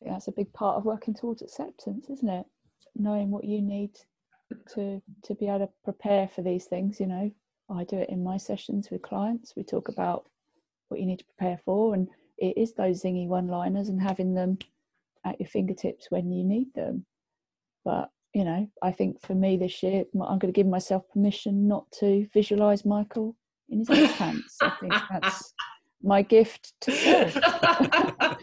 think that's a big part of working towards acceptance, isn't it? Knowing what you need to to be able to prepare for these things. You know, I do it in my sessions with clients. We talk about what you need to prepare for, and it is those zingy one-liners and having them at your fingertips when you need them. But you know, I think for me this year, I'm going to give myself permission not to visualize Michael in his pants. I think that's my gift to self.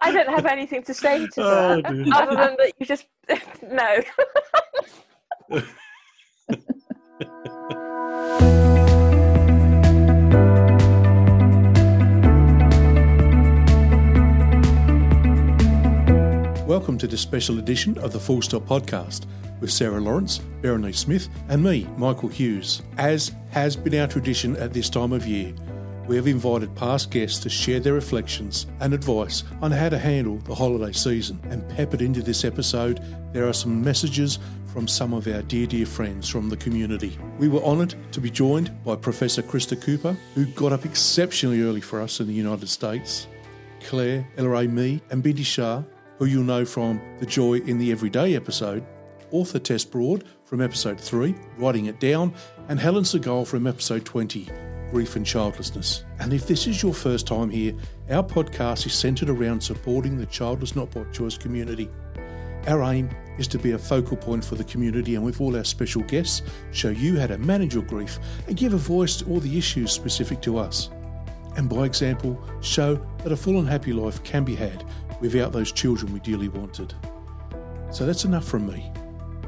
I don't have anything to say to oh, that other than that you just no. Welcome to this special edition of the Full Stop Podcast with Sarah Lawrence, Berenice Smith, and me, Michael Hughes. As has been our tradition at this time of year, we have invited past guests to share their reflections and advice on how to handle the holiday season. And peppered into this episode, there are some messages from some of our dear, dear friends from the community. We were honoured to be joined by Professor Krista Cooper, who got up exceptionally early for us in the United States, Clare Elleray Mee, and Bindi Shah, who you'll know from the Joy in the Everyday episode, author Tess Broad from episode 3, Writing It Down, and Helen Segal from episode 20, grief and childlessness. And if this is your first time here, our podcast is centered around supporting the childless not by choice community. Our aim is to be a focal point for the community and with all our special guests, show you how to manage your grief and give a voice to all the issues specific to us. And by example, show that a full and happy life can be had without those children we dearly wanted. So that's enough from me.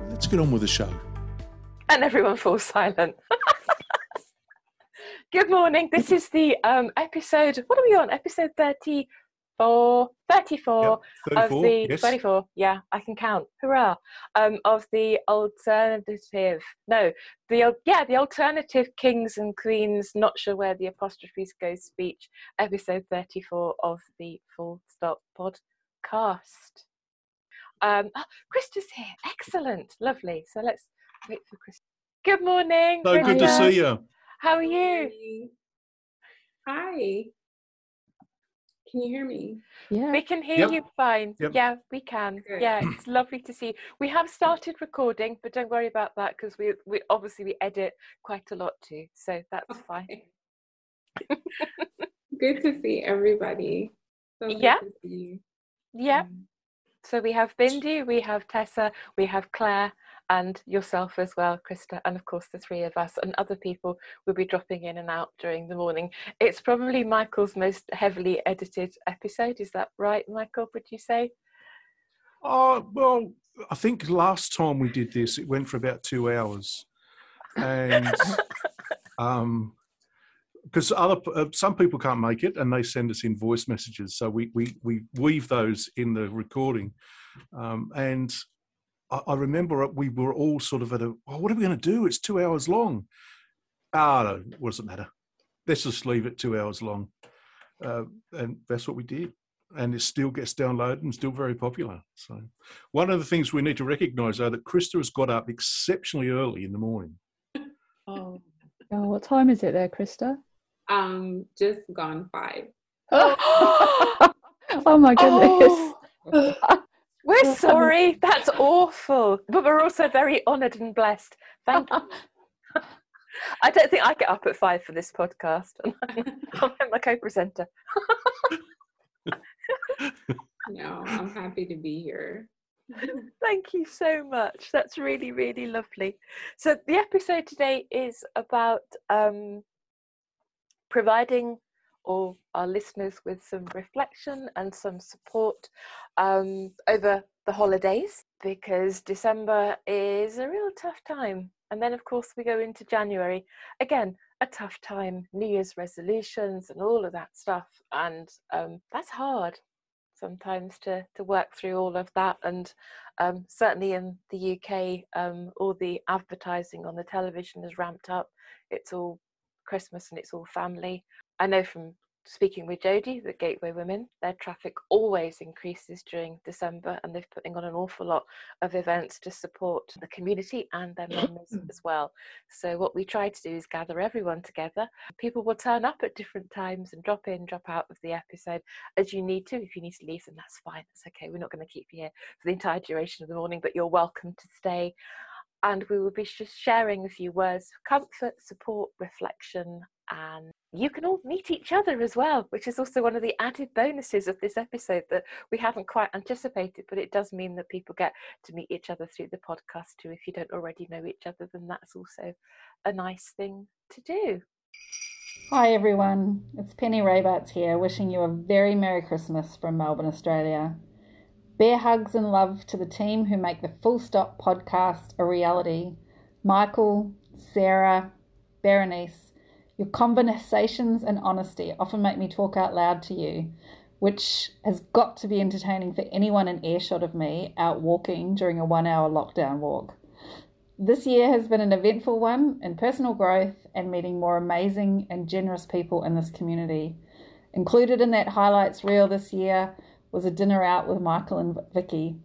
Let's get on with the show. And everyone falls silent. Good morning. This is the um, episode. What are we on? Episode 34, 34 yep, of the yes. 34. Yeah, I can count. Hurrah! Um, of the alternative. No, the yeah, the alternative kings and queens. Not sure where the apostrophes go. Speech. Episode 34 of the Full Stop podcast. Um, oh, Krista's here. Excellent, lovely. So let's wait for Krista. Good morning. So good to see you. How are you? Hi. Can you hear me? Yeah. We can hear yep. you fine. Yep. Yeah, we can. Good. Yeah, it's lovely to see. You. We have started recording, but don't worry about that because we we obviously we edit quite a lot too. So that's okay. fine. good to see everybody. So yeah. Yeah. Um, so we have Bindi, we have Tessa, we have Clare, and yourself as well, Krista, and of course the three of us and other people will be dropping in and out during the morning. It's probably Michael's most heavily edited episode. Is that right, Michael? Would you say? Oh well, I think last time we did this, it went for about two hours, and um, because other uh, some people can't make it and they send us in voice messages so we we, we weave those in the recording um, and I, I, remember we were all sort of at a oh, what are we going to do? It's two hours long. Ah no what does it matter. Let's just leave it two hours long. Uh, and that's what we did. And it still gets downloaded and still very popular so. One of the things we need to recognize though that krista has got up exceptionally early in the morning. Oh, oh what time is it there krista? Um, just gone five. oh my goodness. Oh. We're sorry. That's awful. But we're also very honoured and blessed. Thank you. I don't think I get up at five for this podcast. I'm my co-presenter. no, I'm happy to be here. Thank you so much. That's really, really lovely. So the episode today is about um, providing all our listeners with some reflection and some support um, over the holidays because December is a real tough time. And then, of course, we go into January. Again, a tough time, New Year's resolutions and all of that stuff. And um, that's hard sometimes to, to work through all of that. And um, certainly in the UK, um, all the advertising on the television is ramped up. It's all Christmas and it's all family. I know from speaking with Jody, the Gateway Women, their traffic always increases during December, and they're putting on an awful lot of events to support the community and their members as well. So, what we try to do is gather everyone together. People will turn up at different times and drop in, drop out of the episode as you need to. If you need to leave, then that's fine, that's okay. We're not going to keep you here for the entire duration of the morning, but you're welcome to stay and we will be just sharing a few words of comfort, support, reflection, and you can all meet each other as well, which is also one of the added bonuses of this episode that we haven't quite anticipated, but it does mean that people get to meet each other through the podcast too. If you don't already know each other, then that's also a nice thing to do. Hi everyone, it's Penny Raybart here, wishing you a very Merry Christmas from Melbourne, Australia. Bear hugs and love to the team who make the Full Stop podcast a reality Michael, Sarah, Berenice. Your conversations and honesty often make me talk out loud to you, which has got to be entertaining for anyone in earshot of me out walking during a one hour lockdown walk. This year has been an eventful one in personal growth and meeting more amazing and generous people in this community. Included in that highlights reel this year was a dinner out with Michael and Vicky.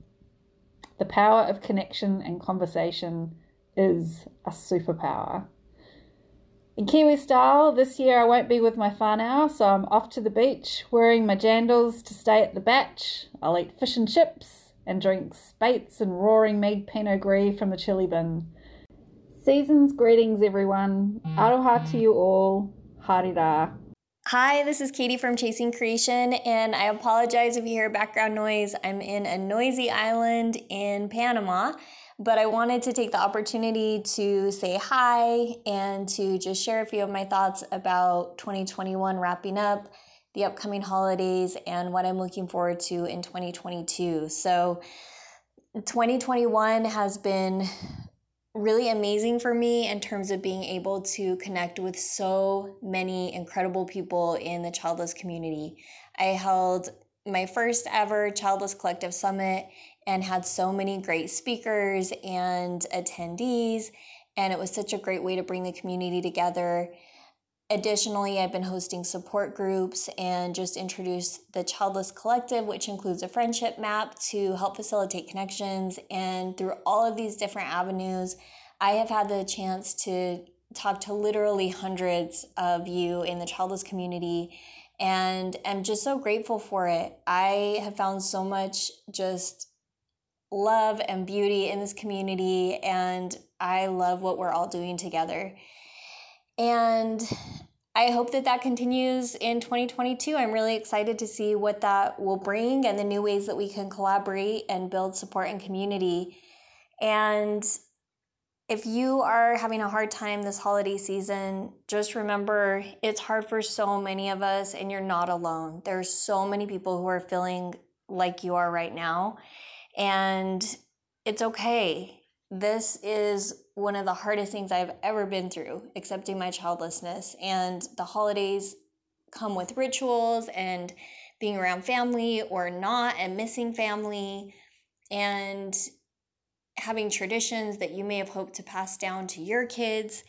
The power of connection and conversation is a superpower. In Kiwi style, this year I won't be with my whānau, so I'm off to the beach wearing my jandals to stay at the bach. I'll eat fish and chips and drink Speight's and Roaring Meg Pinot Gris from the chilly bin. Season's greetings, everyone. Aroha to you all. Harira. Hi, this is Katie from Chasing Creation, and I apologize if you hear background noise. I'm in a noisy island in Panama, but I wanted to take the opportunity to say hi and to just share a few of my thoughts about 2021 wrapping up, the upcoming holidays, and what I'm looking forward to in 2022. So, 2021 has been really amazing for me in terms of being able to connect with so many incredible people in the childless community. I held my first ever Childless Collective Summit and had so many great speakers and attendees, and it was such a great way to bring the community together. Additionally, I've been hosting support groups and just introduced the Childless Collective, which includes a friendship map to help facilitate connections. And through all of these different avenues, I have had the chance to talk to literally hundreds of you in the childless community. And I'm just so grateful for it. I have found so much just love and beauty in this community, and I love what we're all doing together. And I hope that that continues in 2022. I'm really excited to see what that will bring and the new ways that we can collaborate and build support and community. And if you are having a hard time this holiday season, just remember it's hard for so many of us, and you're not alone. There's so many people who are feeling like you are right now, and it's okay this is one of the hardest things I've ever been through, accepting my childlessness. And the holidays come with rituals and being around family or not, and missing family, and having traditions that you may have hoped to pass down to your kids.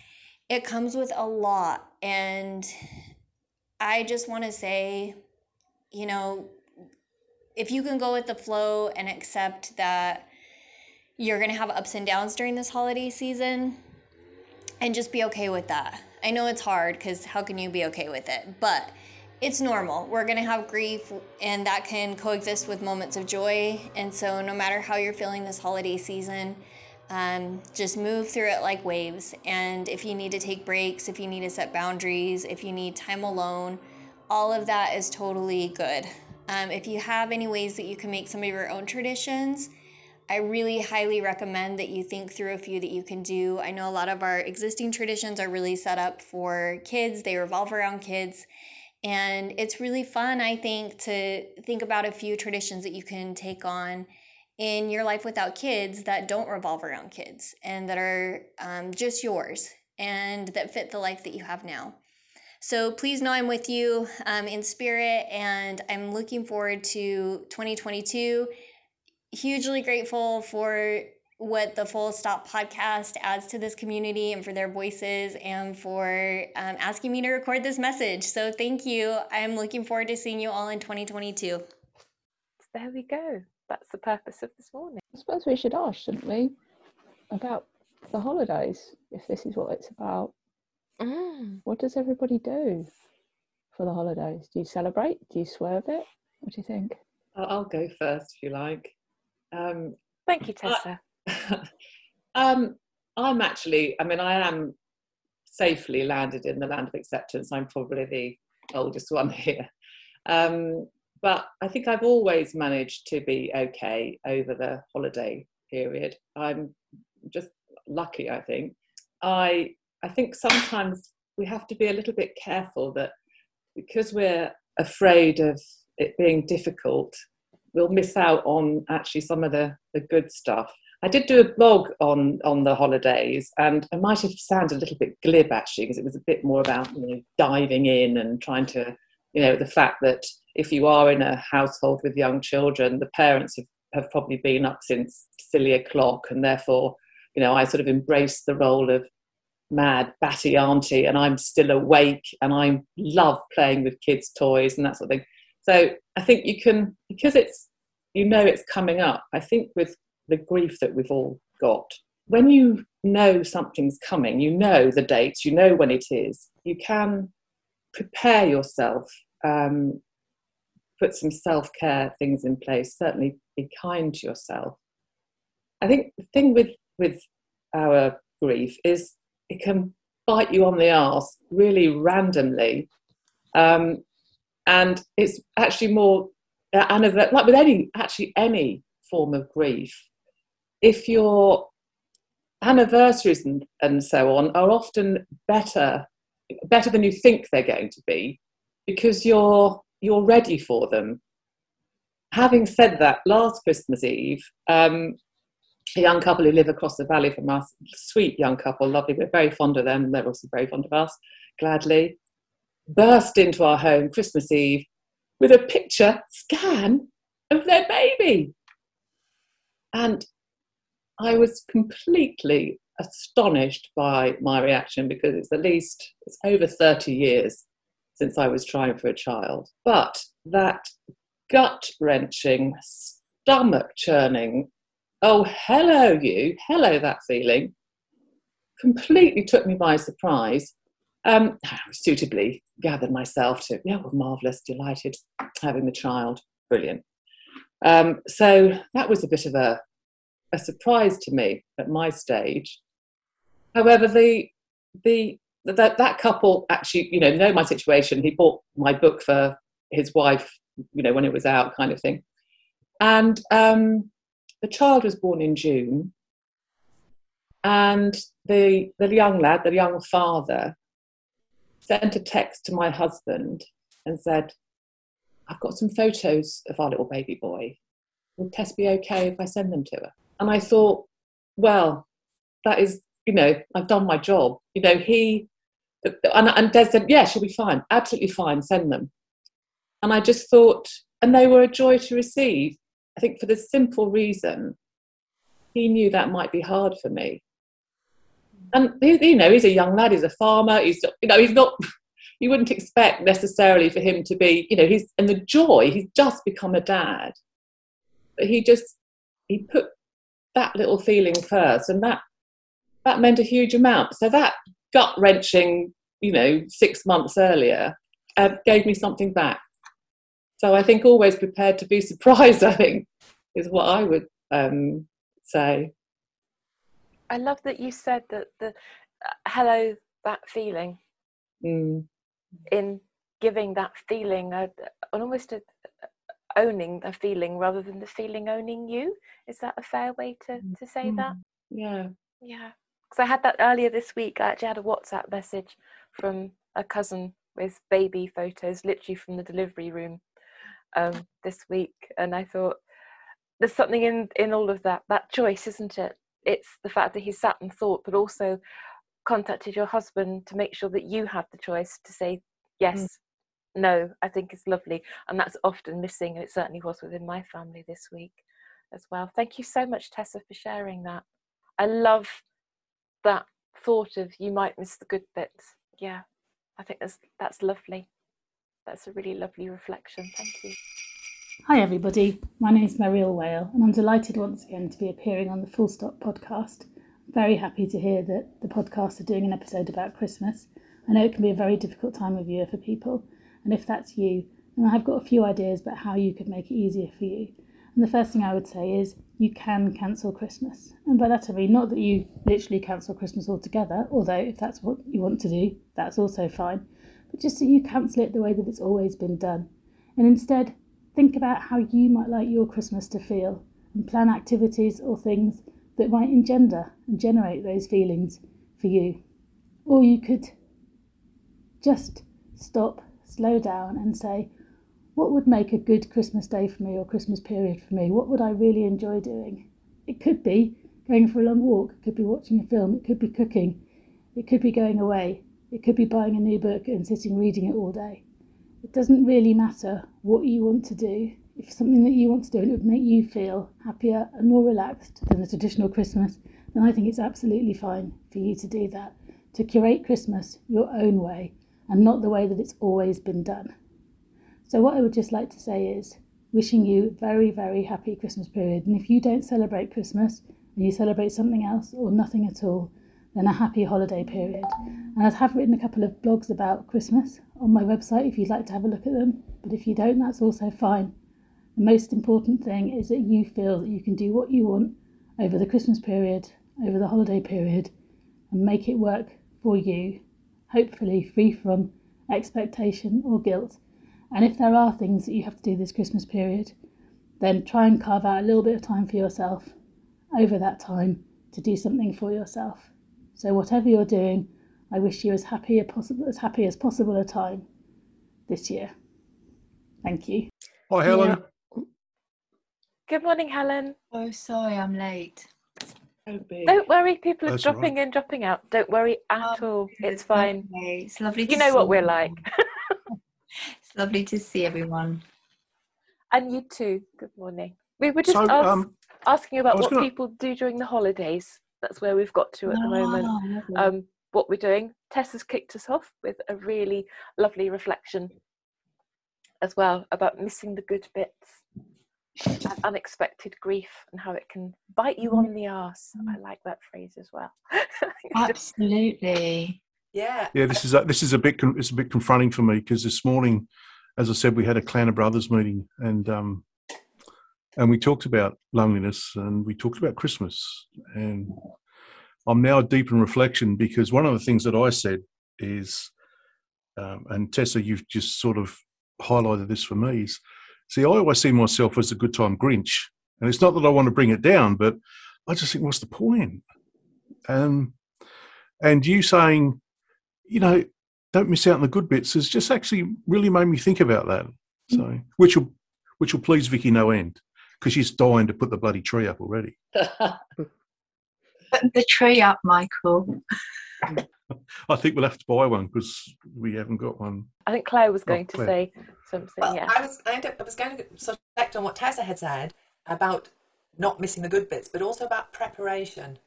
It comes with a lot. And I just want to say, you know, if you can go with the flow and accept that you're going to have ups and downs during this holiday season and just be okay with that. I know it's hard because how can you be okay with it? But it's normal. We're going to have grief, and that can coexist with moments of joy. And so, no matter how you're feeling this holiday season, um, just move through it like waves. And if you need to take breaks, if you need to set boundaries, if you need time alone, all of that is totally good. Um, if you have any ways that you can make some of your own traditions, I really highly recommend that you think through a few that you can do. I know a lot of our existing traditions are really set up for kids, they revolve around kids. And it's really fun, I think, to think about a few traditions that you can take on in your life without kids that don't revolve around kids and that are um, just yours and that fit the life that you have now. So please know I'm with you um, in spirit and I'm looking forward to 2022 hugely grateful for what the Full Stop podcast adds to this community and for their voices and for um, asking me to record this message. So thank you. I'm looking forward to seeing you all in 2022. There we go. That's the purpose of this morning. I suppose we should ask, shouldn't we, about the holidays, if this is what it's about. Mm. What does everybody do for the holidays? Do you celebrate? Do you swerve it? What do you think? I'll I'll go first if you like. Um, Thank you, Tessa. um, I'm actually, I mean, I am safely landed in the land of acceptance. I'm probably the oldest one here. Um, but I think I've always managed to be okay over the holiday period. I'm just lucky, I think. I, I think sometimes we have to be a little bit careful that because we're afraid of it being difficult, we'll miss out on actually some of the, the good stuff. I did do a blog on on the holidays, and I might have sounded a little bit glib actually, because it was a bit more about you know diving in and trying to, you know, the fact that if you are in a household with young children, the parents have, have probably been up since silly o'clock, and therefore, you know, I sort of embraced the role of mad batty auntie, and I'm still awake, and I love playing with kids' toys and that sort of thing. So I think you can because it's you know it's coming up. I think with the grief that we've all got. When you know something's coming, you know the dates, you know when it is, you can prepare yourself, um, put some self care things in place, certainly be kind to yourself. I think the thing with, with our grief is it can bite you on the arse really randomly. Um, and it's actually more, uh, and like with any, actually any form of grief, if your anniversaries and, and so on are often better better than you think they're going to be because you're you're ready for them having said that last christmas eve um, a young couple who live across the valley from us. Sweet young couple lovely. We're very fond of them. They're also very fond of us gladly. Burst into our home christmas eve with a picture scan of their baby. And I was completely astonished by my reaction because it's at least it's over 30 years since I was trying for a child. But that gut wrenching, stomach churning, oh, hello, you, hello, that feeling, completely took me by surprise. Um, suitably gathered myself to, yeah, well, marvellous, delighted having the child, brilliant. Um, so that was a bit of a a surprise to me at my stage. However, the the that that couple actually, you know, know my situation. He bought my book for his wife, you know, when it was out, kind of thing. And um, the child was born in June, and the the young lad, the young father, sent a text to my husband and said, "I've got some photos of our little baby boy. Would Tess be okay if I send them to her?" And I thought, well, that is, you know, I've done my job. You know, he, and, and Des said, yeah, she'll be fine, absolutely fine, send them. And I just thought, and they were a joy to receive. I think for the simple reason he knew that might be hard for me. And you know, he's a young lad. He's a farmer. He's you know, he's not. You wouldn't expect necessarily for him to be. You know, he's and the joy. He's just become a dad. But he just he put that little feeling first, and that that meant a huge amount. So that gut wrenching, you know, six months earlier, uh, gave me something back. So I think always prepared to be surprised. I think is what I would um, say. I love that you said that the uh, hello that feeling Mm. in giving that feeling a, an almost a, owning the feeling rather than the feeling owning you. Is that a fair way to, to say that? Yeah. Yeah. Because I had that earlier this week. I actually had a WhatsApp message from a cousin with baby photos, literally from the delivery room um, this week. And I thought, there's something in, in all of that, that choice, isn't it? It's the fact that he sat and thought, but also contacted your husband to make sure that you had the choice to say, yes, no, I think is lovely. And that's often missing, and it certainly was within my family this week. as well. Thank you so much, Tessa, for sharing that. I love that thought of you might miss the good bits. Yeah, I think that's that's lovely. That's a really lovely reflection. Thank you. Hi, everybody. My name is Mariel Whale, and I'm delighted once again to be appearing on the Full Stop podcast. I'm very happy to hear that the podcast are doing an episode about Christmas. I know it can be a very difficult time of year for people, and if that's you, then I have got a few ideas about how you could make it easier for you. And the first thing I would say is you can cancel Christmas. And by that I mean not that you literally cancel Christmas altogether, although if that's what you want to do, that's also fine, just that you cancel it the way that it's always been done. And instead, think about how you might like your Christmas to feel and plan activities or things that might engender and generate those feelings for you. Or you could just stop, slow down, and say, what would make a good Christmas day for me or Christmas period for me? What would I really enjoy doing? It could be going for a long walk, it could be watching a film, it could be cooking, it could be going away, it could be buying a new book and sitting reading it all day. It doesn't really matter what you want to do. If something that you want to do and it would make you feel happier and more relaxed than a traditional Christmas, then I think it's absolutely fine for you to do that. To curate Christmas your own way and not the way that it's always been done. So, what I would just like to say is wishing you very, very happy Christmas period. And if you don't celebrate Christmas and you celebrate something else or nothing at all, then a happy holiday period. And I have written a couple of blogs about Christmas on my website if you'd like to have a look at them. But if you don't, that's also fine. The most important thing is that you feel that you can do what you want over the Christmas period, over the holiday period, and make it work for you, hopefully free from expectation or guilt. And if there are things that you have to do this Christmas period, then try and carve out a little bit of time for yourself over that time to do something for yourself. So whatever you're doing, I wish you as happy as possible as happy as possible a time this year. Thank you. Hi, Helen. Good morning, Helen. Oh, sorry, I'm late. Don't worry, people are That's all dropping in, dropping out. Don't worry at Oh, all. It's fine. okay. It's lovely. You to know what we're like. It's lovely to see everyone. And you too. Good morning. We were just So, ask, um, asking about what gonna- people do during the holidays. That's where we've got to at the moment. Ah. Um, what we're doing. Tessa's kicked us off with a really lovely reflection as well about missing the good bits and unexpected grief and how it can bite you on the arse. I like that phrase as well. Absolutely. Yeah. Yeah, this is a, this is a bit it's a bit confronting for me because this morning, as I said, we had a Clan of Brothers meeting and um, and we talked about loneliness and we talked about Christmas and I'm now deep in reflection because one of the things that I said is, um, and Tessa, you've just sort of highlighted this for me is, see, I always see myself as a good time Grinch, and it's not that I want to bring it down, but I just think, what's the point? Um, and you saying you know, don't miss out on the good bits has just actually really made me think about that. So, which will which will please Vicky no end because she's dying to put the bloody tree up already. Put the tree up, Michael. I think we'll have to buy one because we haven't got one. I think Clare was going to Clare. say something. Well, yeah. I was I, ended, I was going to sort of reflect on what Tessa had said about not missing the good bits, but also about preparation.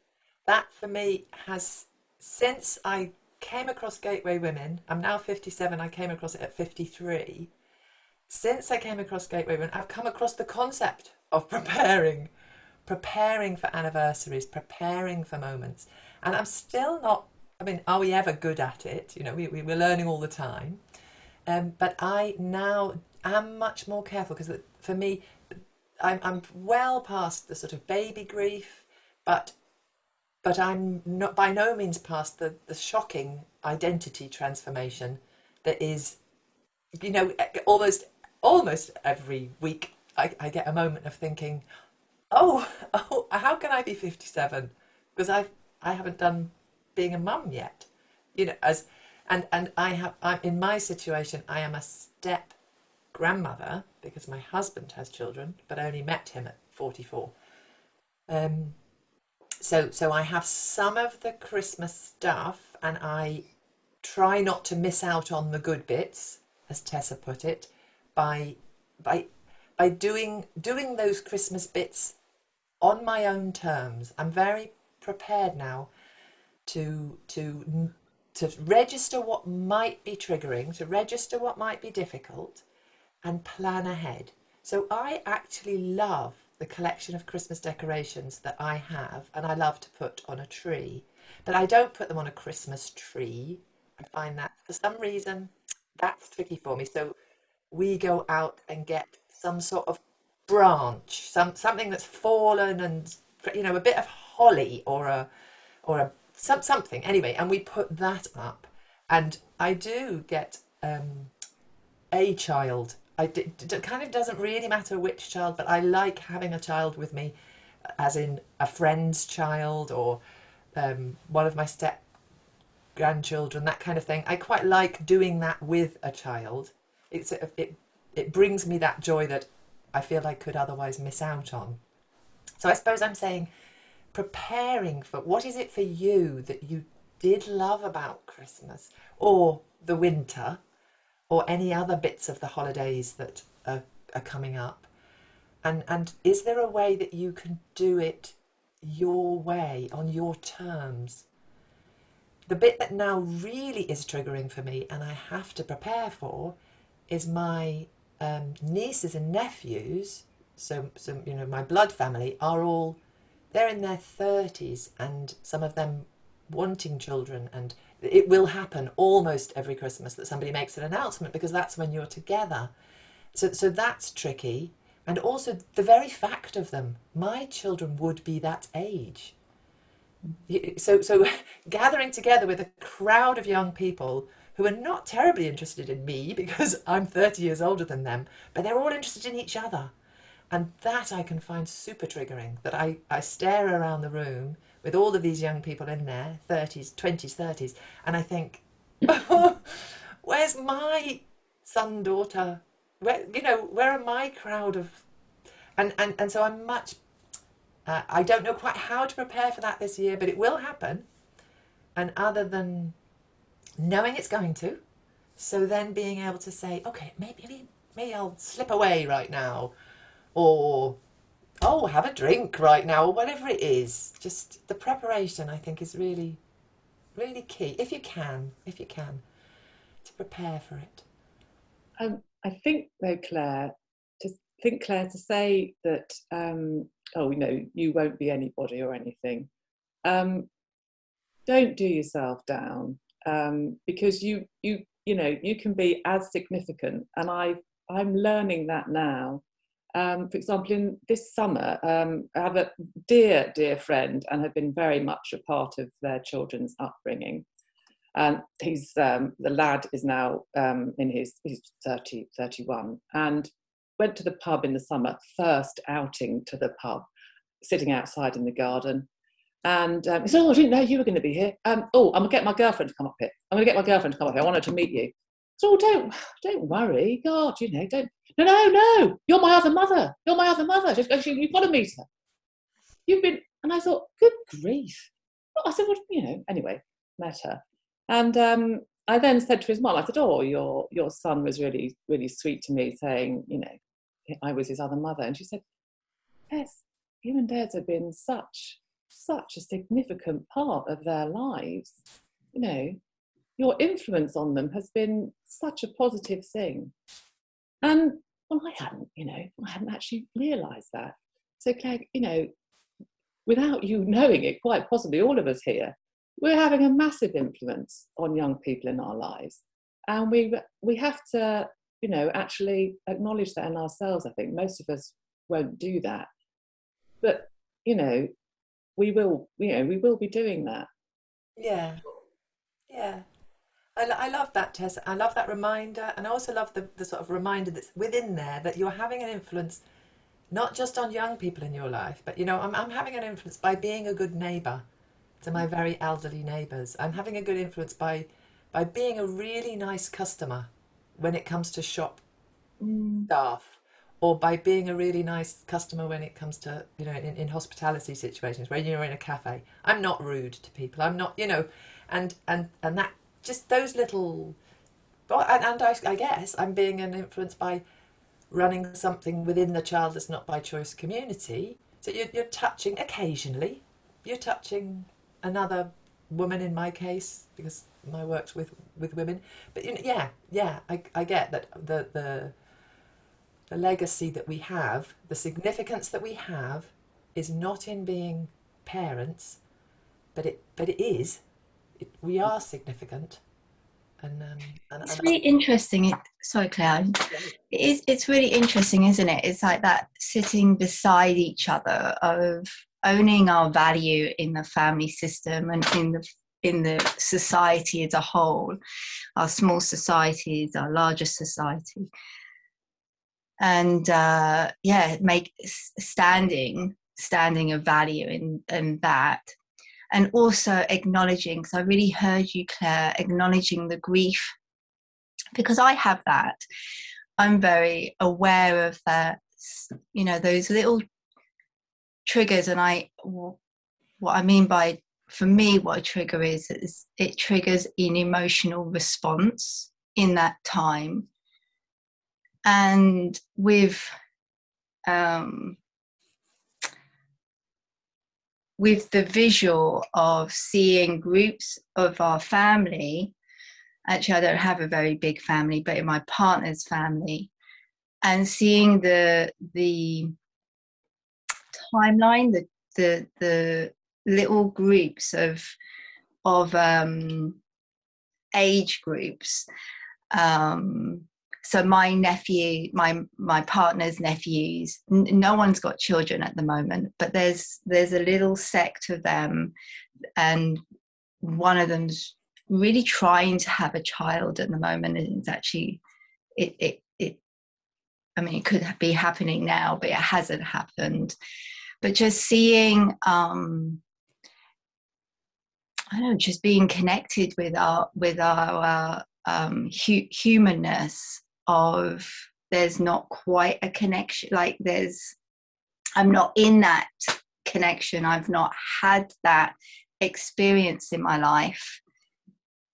That for me has since I came across Gateway Women. I'm now 57. I came across it at 53. Since I came across Gateway Women, I've come across the concept of preparing, preparing for anniversaries, preparing for moments, and I'm still not. I mean, are we ever good at it? You know, we, we, we're learning all the time. Um, but I now am much more careful because for me, I'm, I'm well past the sort of baby grief, but but I'm not by no means past the, the shocking identity transformation that is, you know, almost almost every week I, I get a moment of thinking, oh, oh, how can I be 57? Because I I haven't done being a mum yet, you know, as and and I have I'm in my situation I am a step grandmother because my husband has children, but I only met him at 44. Um, so so I have some of the Christmas stuff, and I try not to miss out on the good bits, as Tessa put it, by by by doing doing those Christmas bits on my own terms. I'm very prepared now to to to register what might be triggering, to register what might be difficult, and plan ahead. So I actually love the collection of Christmas decorations that I have, and I love to put on a tree. But I don't put them on a Christmas tree. I find that for some reason that's tricky for me. So we go out and get some sort of branch, some something that's fallen and you know a bit of holly or a or a some something anyway, and we put that up. And I do get um, a child. I d- it kind of doesn't really matter which child, but I like having a child with me, as in a friend's child or um, one of my step grandchildren, that kind of thing. I quite like doing that with a child. It's it it brings me that joy that I feel I could otherwise miss out on. So I suppose I'm saying preparing for what is it for you that you did love about Christmas or the winter or any other bits of the holidays that are, are coming up? And, and is there a way that you can do it your way, on your terms? The bit that now really is triggering for me and I have to prepare for is my um, nieces and nephews, so, so you know my blood family, are all they're in their 30s and some of them wanting children and it will happen almost every christmas that somebody makes an announcement because that's when you're together. So so that's tricky. And also the very fact of them my children would be that age. So so gathering together with a crowd of young people who are not terribly interested in me because I'm 30 years older than them but they're all interested in each other and that I can find super triggering that I, I stare around the room with all of these young people in there, 30s, 20s, 30s, and I think, oh, where's my son, daughter? Where, you know, where are my crowd of. And, and, and so I'm much. Uh, I don't know quite how to prepare for that this year, but it will happen. And other than knowing it's going to, so then being able to say, okay, maybe, maybe I'll slip away right now or oh have a drink right now or whatever it is. Just the preparation i think is really really key if you can if you can to prepare for it. Um, i think though clare to think clare to say that um, oh no you won't be anybody or anything um, don't do yourself down um, because you you you know you can be as significant and i i'm learning that now um, for example, in this summer, um, I have a dear, dear friend and have been very much a part of their children's upbringing. And he's, um, the lad is now um, in his, he's 30, 31, and went to the pub in the summer, first outing to the pub, sitting outside in the garden. And um, he said, Oh, I didn't know you were going to be here. Um, oh, I'm going to get my girlfriend to come up here. I'm going to get my girlfriend to come up here. I want her to meet you. So oh, don't, don't worry. God, you know, don't, no, no, no, you're my other mother. You're my other mother. Just, you've got to meet her. You've been, and I thought, good grief. I said, well, you know, anyway, met her. And um, I then said to his mom, I said, oh, your, your son was really, really sweet to me, saying, you know, I was his other mother. And she said, yes, you and Des have been such, such a significant part of their lives. You know, your influence on them has been such a positive thing. And well, I hadn't, you know, I hadn't actually realised that. So, Clare, you know, without you knowing it, quite possibly all of us here, we're having a massive influence on young people in our lives. And we, we have to, you know, actually acknowledge that in ourselves. I think most of us won't do that. But, you know, we will, you know, we will be doing that. Yeah. Yeah. I, I love that, Tess. I love that reminder. And I also love the, the sort of reminder that's within there that you're having an influence not just on young people in your life, but you know, I'm, I'm having an influence by being a good neighbour to my very elderly neighbours. I'm having a good influence by by being a really nice customer when it comes to shop mm. staff, or by being a really nice customer when it comes to you know in, in hospitality situations where you're in a cafe. I'm not rude to people. I'm not you know, and and and that just those little and, and I, I, guess I'm being an influenced by running something within the child that's not by choice community. So you're, you're touching occasionally. You're touching another woman in my case because my work's with with women. But you know, yeah, yeah, I, I get that the the the legacy that we have, the significance that we have, is not in being parents, but it but it is. It, we are significant. And, um, and it's and- really interesting. It, sorry, Clare. It is. It's really interesting, isn't it? It's like that sitting beside each other of owning our value in the family system and in the in the society as a whole, our small societies, our larger society, and uh, yeah, make standing standing of value in in that. And also acknowledging because i really heard you clare acknowledging the grief because i have that. I'm very aware of that you know those little triggers and i what i mean by for me what a trigger is is it triggers an emotional response in that time and with um with the visual of seeing groups of our family actually i don't have a very big family but in my partner's family and seeing the the timeline the the the little groups of of um age groups um so my nephew my my partner's nephews n- no one's got children at the moment but there's there's a little sect of them and one of them's really trying to have a child at the moment and it's actually it it, it i mean it could be happening now but it hasn't happened. But just seeing um i don't know just being connected with our with our uh, um, hu- humanness of there's not quite a connection like there's i'm not in that connection. I've not had that experience in my life.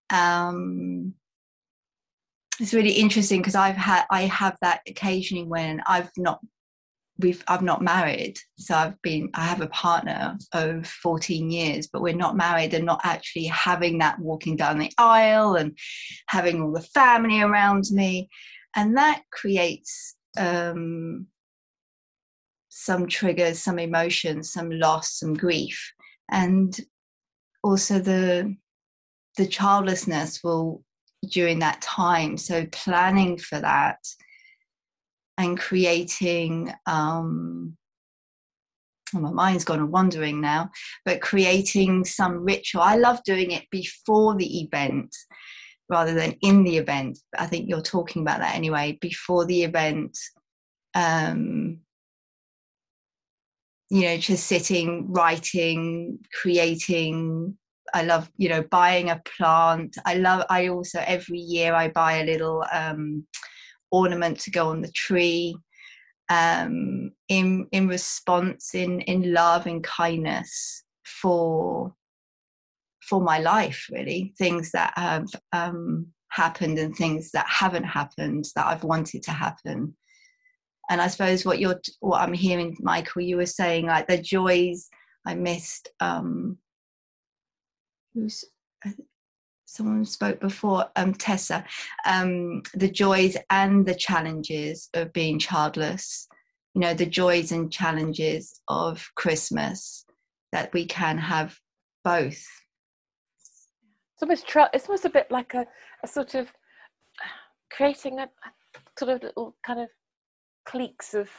Um it's really interesting because i've had i have that occasionally when i've not we've i've not married. So i've been i have a partner of 14 years but we're not married and not actually having that walking down the aisle and having all the family around me and that creates um, some triggers some emotions some loss some grief. And also the the childlessness will during that time so planning for that and creating um my mind's gone wandering now but creating some ritual. I love doing it before the event rather than in the event. I think you're talking about that anyway. Before the event, um, you know, just sitting, writing, creating. I love, you know, buying a plant. I love. I also every year I buy a little um, ornament to go on the tree. Um, in in response, in in love and kindness for for my life really. Things that have um, happened and things that haven't happened that i've wanted to happen. And i suppose what you're what i'm hearing michael you were saying like the joys i missed um who's someone spoke before um tessa um the joys and the challenges of being childless. You know the joys and challenges of christmas that we can have both it's almost it's almost a bit like a, a sort of creating a, a sort of little kind of cliques of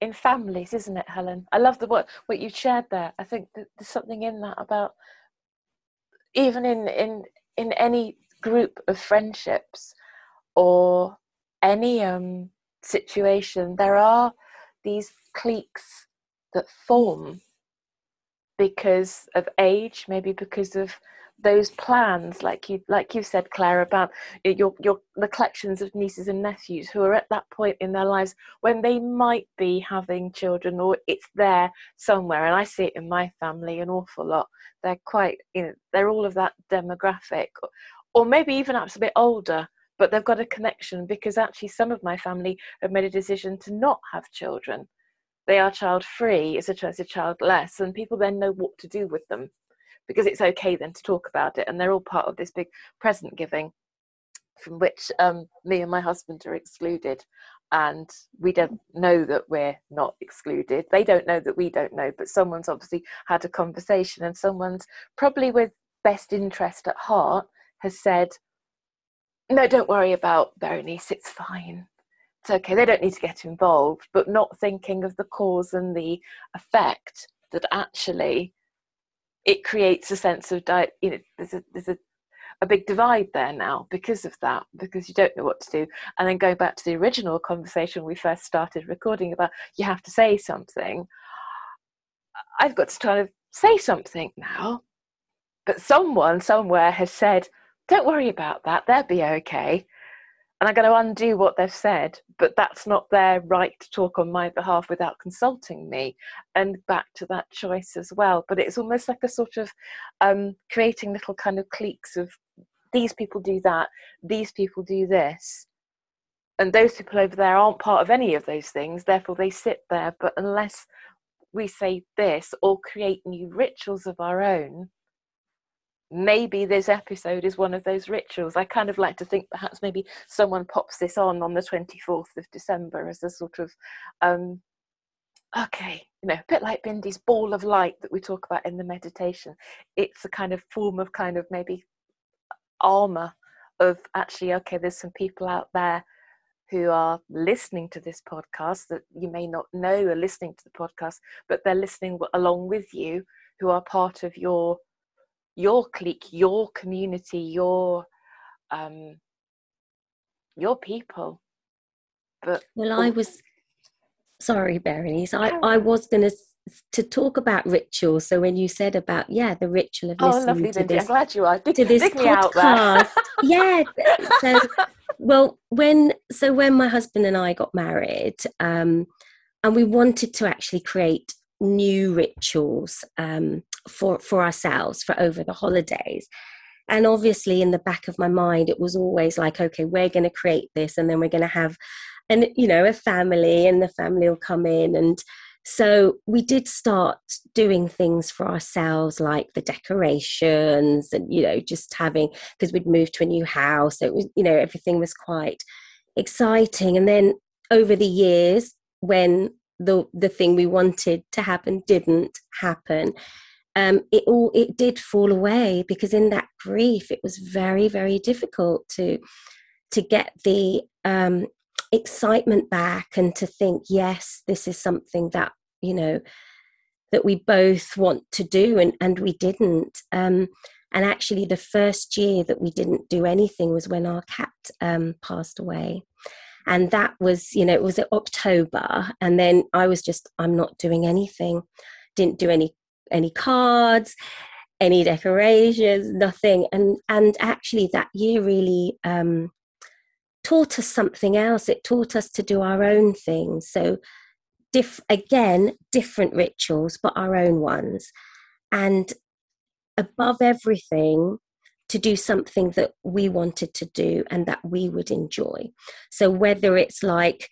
in families isn't it helen? I love the what what you shared there. I think there's something in that about even in in in any group of friendships or any um situation there are these cliques that form because of age maybe because of those plans like you like you said clare about your your the collections of nieces and nephews who are at that point in their lives when they might be having children or it's there somewhere. And i see it in my family an awful lot. They're quite you know they're all of that demographic. Or maybe even perhaps a bit older but they've got a connection because actually some of my family have made a decision to not have children. They are child free, as a choice of childless, and people then know what to do with them because it's okay then to talk about it, and they're all part of this big present giving from which um, me and my husband are excluded. And we don't know that we're not excluded. They don't know that we don't know, but someone's obviously had a conversation, and someone's probably with best interest at heart has said, No, don't worry about Berenice, it's fine it's okay, they don't need to get involved, but not thinking of the cause and the effect that actually it creates a sense of di- you know there's a there's a, a big divide there now because of that because you don't know what to do. And then going back to the original conversation we first started recording about you have to say something i've got to kind of say something now. But someone somewhere has said don't worry about that they'll be okay and I'm going to undo what they've said, but that's not their right to talk on my behalf without consulting me. And back to that choice as well. But it's almost like a sort of um, creating little kind of cliques of these people do that, these people do this. And those people over there aren't part of any of those things, therefore they sit there. But unless we say this or create new rituals of our own, maybe this episode is one of those rituals. I kind of like to think perhaps maybe someone pops this on on the 24th of December as a sort of, um, okay, you know, a bit like Bindi's ball of light that we talk about in the meditation. It's a kind of form of kind of maybe armor of actually, okay, there's some people out there who are listening to this podcast that you may not know are listening to the podcast, but they're listening along with you who are part of your your clique, your community, your um, your people. But well, I was sorry, Berenice. I I was going to to talk about rituals. So when you said about yeah, the ritual of oh, listening lovely, to this I'm glad you are. Dig, to this dig me out there. podcast, yeah. So well, when so when my husband and I got married, um, and we wanted to actually create new rituals um, for for ourselves for over the holidays. And obviously in the back of my mind it was always like okay we're going to create this and then we're going to have and you know a family and the family will come in. And so we did start doing things for ourselves like the decorations and you know just having because we'd moved to a new house so it was you know everything was quite exciting. And then over the years when the the thing we wanted to happen didn't happen um, it all it did fall away because in that grief it was very very difficult to to get the um, excitement back and to think yes this is something that you know that we both want to do and and we didn't. Um, and actually the first year that we didn't do anything was when our cat um, passed away. And that was you know it was october and then i was just i'm not doing anything. Didn't do any any cards any decorations nothing. And and actually that year really um taught us something else. It taught us to do our own things so diff again different rituals but our own ones. And above everything to do something that we wanted to do and that we would enjoy. So, whether it's like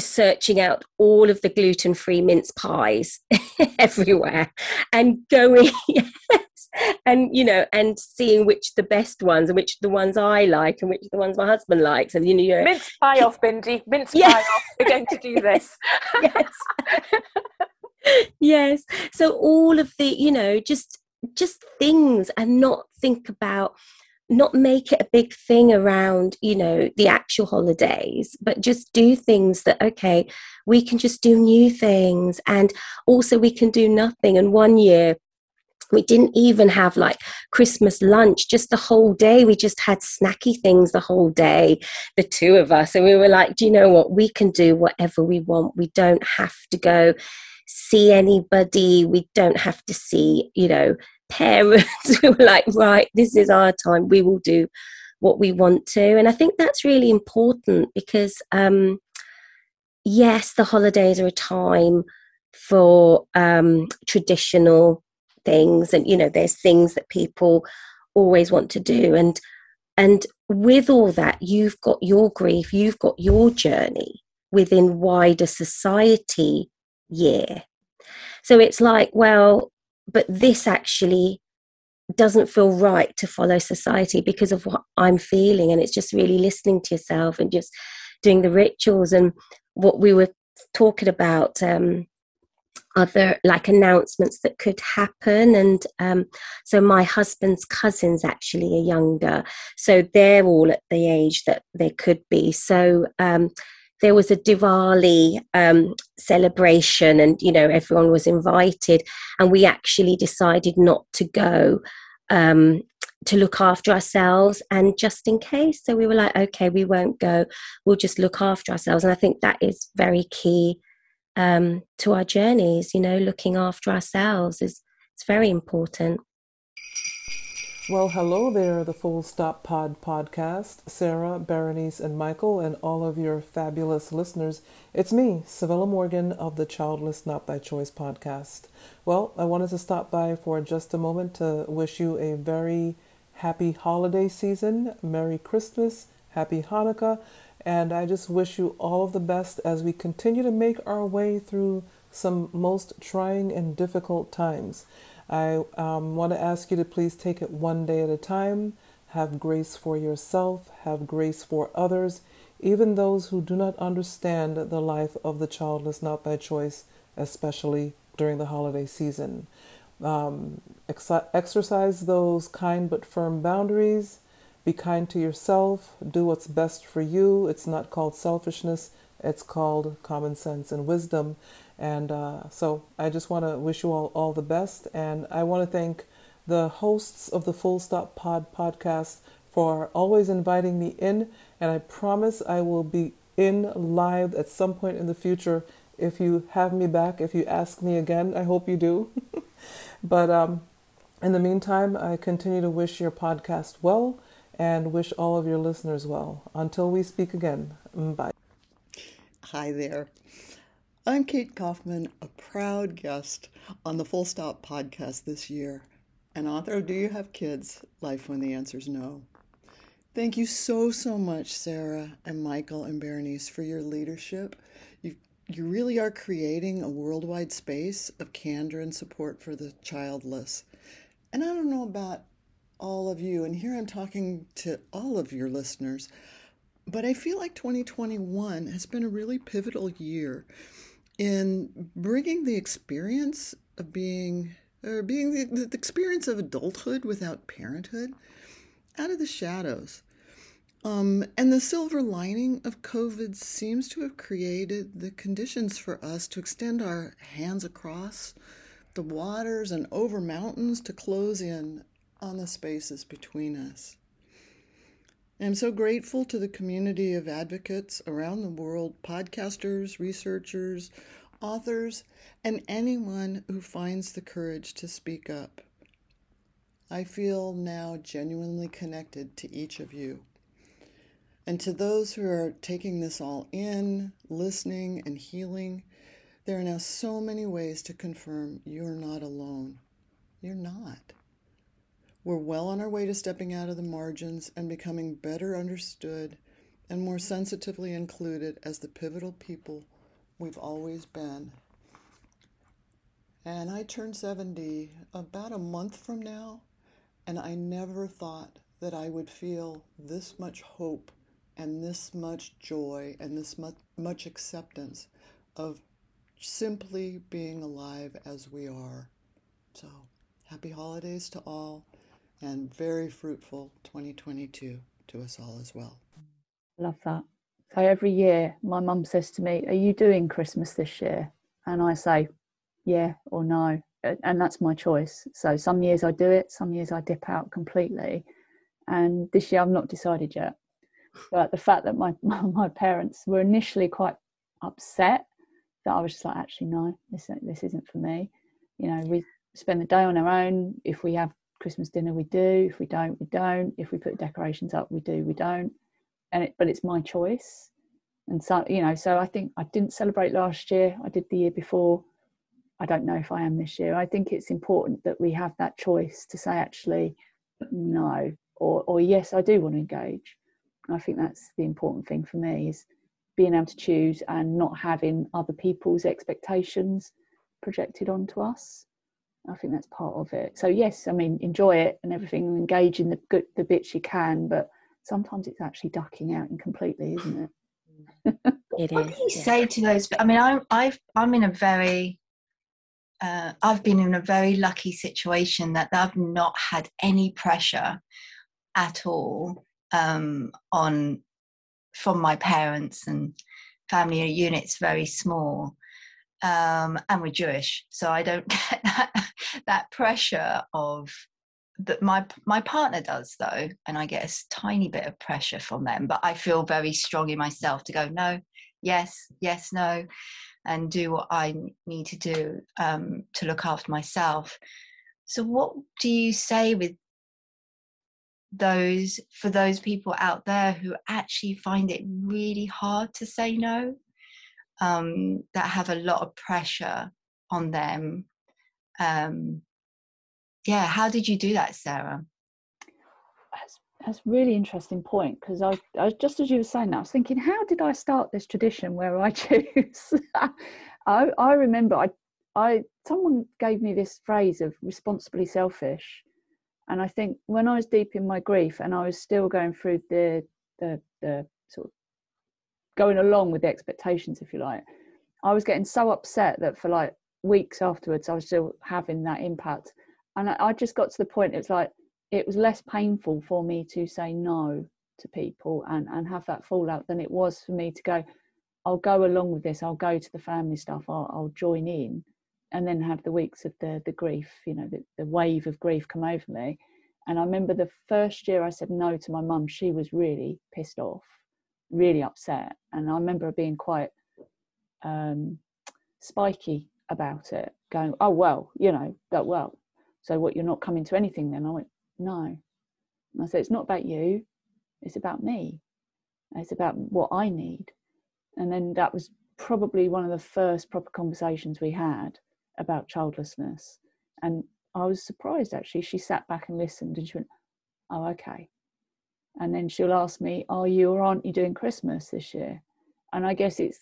searching out all of the gluten free mince pies everywhere and going, and you know, and seeing which the best ones and which the ones I like and which the ones my husband likes, and you know, mince pie off, Bindi, mince yeah. pie off. We're going to do this. yes. yes. So all of the, you know, just just things and not think about not make it a big thing around you know the actual holidays but just do things that okay we can just do new things and also we can do nothing. And one year we didn't even have like christmas lunch just the whole day. We just had snacky things the whole day the two of us. And we were like do you know what? We can do whatever we want. We don't have to go see anybody. We don't have to see you know parents who were like, right, this is our time, we will do what we want to. And I think that's really important because, um, yes, the holidays are a time for um, traditional things, and you know, there's things that people always want to do, and and with all that, you've got your grief, you've got your journey within wider society year. So it's like, well, but this actually doesn't feel right to follow society because of what I'm feeling. And it's just really listening to yourself and just doing the rituals and what we were talking about. Um, other like announcements that could happen and um, so my husband's cousins actually are younger so they're all at the age that they could be so um, there was a Diwali um, celebration, and you know everyone was invited, and we actually decided not to go um, to look after ourselves and just in case. So we were like, okay, we won't go. We'll just look after ourselves, and I think that is very key um, to our journeys. You know, looking after ourselves is it's very important. Well, hello there, the Full Stop Pod podcast. Sarah, Berenice, and Michael, and all of your fabulous listeners. It's me, Civilla Morgan of the Childless Not by Choice podcast. Well, I wanted to stop by for just a moment to wish you a very happy holiday season, Merry Christmas, Happy Hanukkah, and I just wish you all of the best as we continue to make our way through some most trying and difficult times. I um, want to ask you to please take it one day at a time. Have grace for yourself, have grace for others, even those who do not understand the life of the childless not by choice, especially during the holiday season. Um, ex- exercise those kind but firm boundaries. Be kind to yourself. Do what's best for you. It's not called selfishness, it's called common sense and wisdom. And uh, so I just want to wish you all all the best. And I want to thank the hosts of the Full Stop Pod podcast for always inviting me in. And I promise I will be in live at some point in the future if you have me back, if you ask me again. I hope you do. but um, in the meantime, I continue to wish your podcast well and wish all of your listeners well. Until we speak again, bye. Hi there. I'm Kate Kaufmann, a proud guest on the Full Stop podcast this year, and author of Do You Have Kids? Life When the Answer's No. Thank you so, so much, Sarah and Michael and Berenice, for your leadership. You, you really are creating a worldwide space of candor and support for the childless. And I don't know about all of you, and here I'm talking to all of your listeners, but I feel like 2021 has been a really pivotal year in bringing the experience of being or being the, the experience of adulthood without parenthood out of the shadows. Um, and the silver lining of COVID seems to have created the conditions for us to extend our hands across the waters and over mountains to close in on the spaces between us. I'm so grateful to the community of advocates around the world, podcasters, researchers, authors, and anyone who finds the courage to speak up. I feel now genuinely connected to each of you. And to those who are taking this all in, listening, and healing, there are now so many ways to confirm you're not alone. You're not. We're well on our way to stepping out of the margins and becoming better understood and more sensitively included as the pivotal people we've always been. And I turn 70 about a month from now, and I never thought that I would feel this much hope and this much joy and this much, much acceptance of simply being alive as we are. So, happy holidays to all and very fruitful 2022 to us all as well. Love that. So every year, my mum says to me, Are you doing Christmas this year? And I say, Yeah or no. And that's my choice. So some years I do it, some years I dip out completely. And this year I've not decided yet. But the fact that my, my parents were initially quite upset that I was just like, Actually, no, this, this isn't for me. You know, we spend the day on our own. If we have Christmas dinner, we do. If we don't, we don't. If we put decorations up, we do, we don't. And it, but it's my choice. And so, you know, so I think I didn't celebrate last year. I did the year before. I don't know if I am this year. I think it's important that we have that choice to say actually no or or yes, I do want to engage. I think that's the important thing for me is being able to choose and not having other people's expectations projected onto us. I think that's part of it. So yes, I mean enjoy it and everything, and engage in the good the bits you can, but sometimes it's actually ducking out and completely, isn't it? It what is. do you yeah. say to those? I mean, I'm I've I'm in a very uh, I've been in a very lucky situation that I've not had any pressure at all um, on from my parents and family units very small um, and we're Jewish, so I don't get that, that pressure of that my my partner does though, and I get a tiny bit of pressure from them. But I feel very strong in myself to go no, yes, yes, no, and do what I need to do um, to look after myself. So, what do you say with those for those people out there who actually find it really hard to say no? Um, that have a lot of pressure on them. Um, yeah, how did you do that, Sarah? That's, that's really interesting point because I, I just as you were saying that, I was thinking, how did I start this tradition where I choose? I, I remember I, I someone gave me this phrase of responsibly selfish, and I think when I was deep in my grief and I was still going through the the, the sort of going along with the expectations, if you like, I was getting so upset that for like weeks afterwards I was still having that impact, and I, I just got to the point. It's like it was less painful for me to say no to people and and have that fallout than it was for me to go i'll go along with this. I'll go to the family stuff. I'll, I'll join in and then have the weeks of the the grief you know the, the wave of grief come over me. And i remember the first year i said no to my mum she was really pissed off really upset. And i remember being quite um spiky about it going oh well you know that well so what you're not coming to anything then? I went no. And i said it's not about you. It's about me. It's about what i need. And then that was probably one of the first proper conversations we had about childlessness. And i was surprised actually. She sat back and listened and she went oh okay and then she'll ask me are you or aren't you doing christmas this year and i guess it's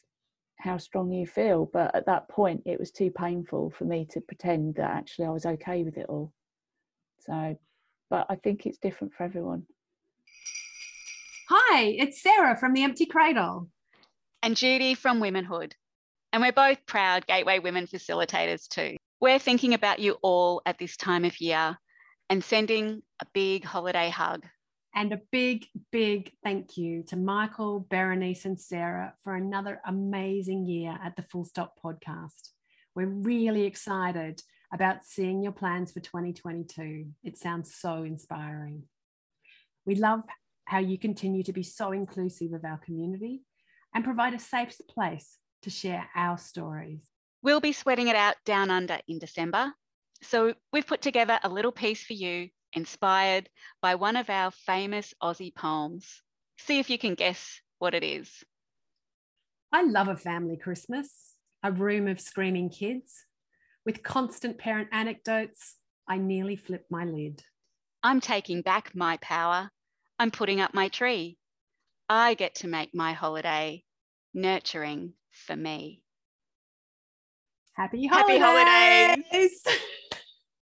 how strong you feel but at that point it was too painful for me to pretend that actually i was okay with it all so but i think it's different for everyone Hi, it's Sarah from the Empty Cradle. and Judy from Womenhood. And we're both proud Gateway Women facilitators too. We're thinking about you all at this time of year and sending a big holiday hug. And a big, big thank you to Michael, Berenice, and Sarah for another amazing year at the Full Stop podcast. We're really excited about seeing your plans for 2022. It sounds so inspiring. We love how you continue to be so inclusive of our community and provide a safe place to share our stories. We'll be sweating it out down under in December. So we've put together a little piece for you inspired by one of our famous Aussie poems. See if you can guess what it is. I love a family Christmas, a room of screaming kids. With constant parent anecdotes, I nearly flip my lid. I'm taking back my power. I'm putting up my tree. I get to make my holiday nurturing for me. Happy Happy holidays!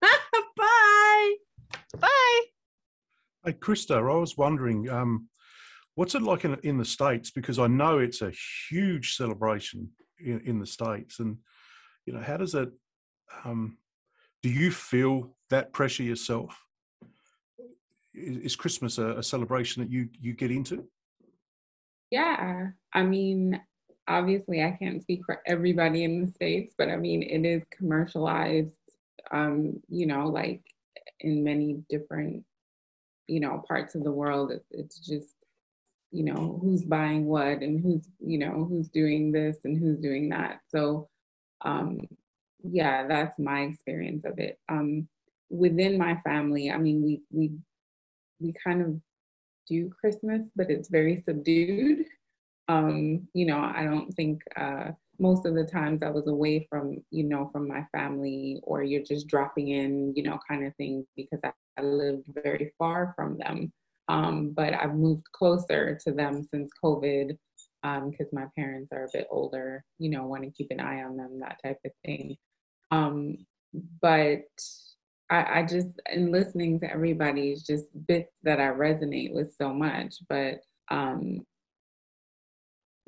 Bye. Bye. Hey, Krista, I was wondering, um, what's it like in, in the States? Because I know it's a huge celebration in, in the States. And, you know, how does it, um, do you feel that pressure yourself? Is, is Christmas a, a celebration that you, you get into? Yeah, I mean, obviously, I can't speak for everybody in the States, but I mean, it is commercialized, um, you know, like in many different, you know, parts of the world. It, it's just, you know, who's buying what and who's, you know, who's doing this and who's doing that. So, um, yeah, that's my experience of it. Um, within my family, I mean, we we we kind of do Christmas, but it's very subdued. Um, you know, I don't think uh, most of the times I was away from, you know, from my family, or you're just dropping in, you know, kind of thing, because I, I lived very far from them. Um, but I've moved closer to them since COVID. because um, my parents are a bit older, you know, want to keep an eye on them, that type of thing. Um, but I, I just, in listening to everybody, it's just bits that I resonate with so much. But, um,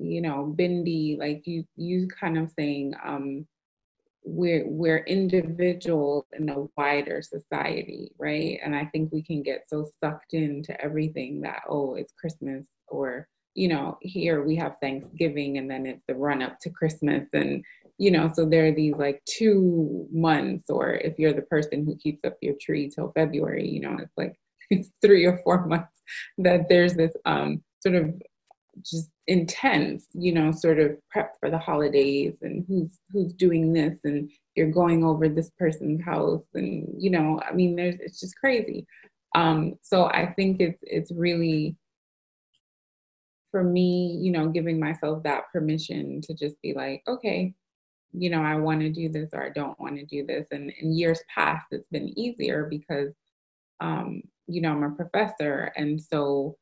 you know, Bindi, like you, you kind of saying, um, we're we're individuals in a wider society, right? And I think we can get so sucked into everything that oh, it's Christmas or you know, here we have Thanksgiving and then it's the run up to Christmas and you know, so there are these like two months or if you're the person who keeps up your tree till February, you know, it's like it's three or four months that there's this um sort of just intense, you know, sort of prep for the holidays and who's who's doing this and you're going over this person's house and you know, I mean there's it's just crazy. Um so I think it's it's really for me, you know, giving myself that permission to just be like, okay, you know, I want to do this or I don't want to do this. And in years past, it's been easier because, um, you know, I'm a professor. And so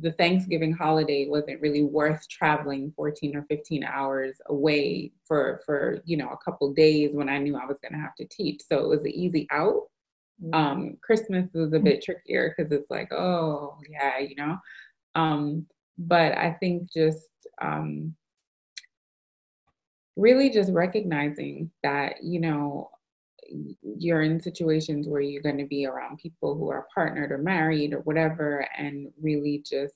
the Thanksgiving holiday wasn't really worth traveling 14 or 15 hours away for, for you know, a couple days when I knew I was going to have to teach. So it was an easy out. Mm-hmm. Um, Christmas was a bit trickier because it's like, oh, yeah, you know. Um, but I think just um, really just recognizing that, you know, you're in situations where you're going to be around people who are partnered or married or whatever, and really just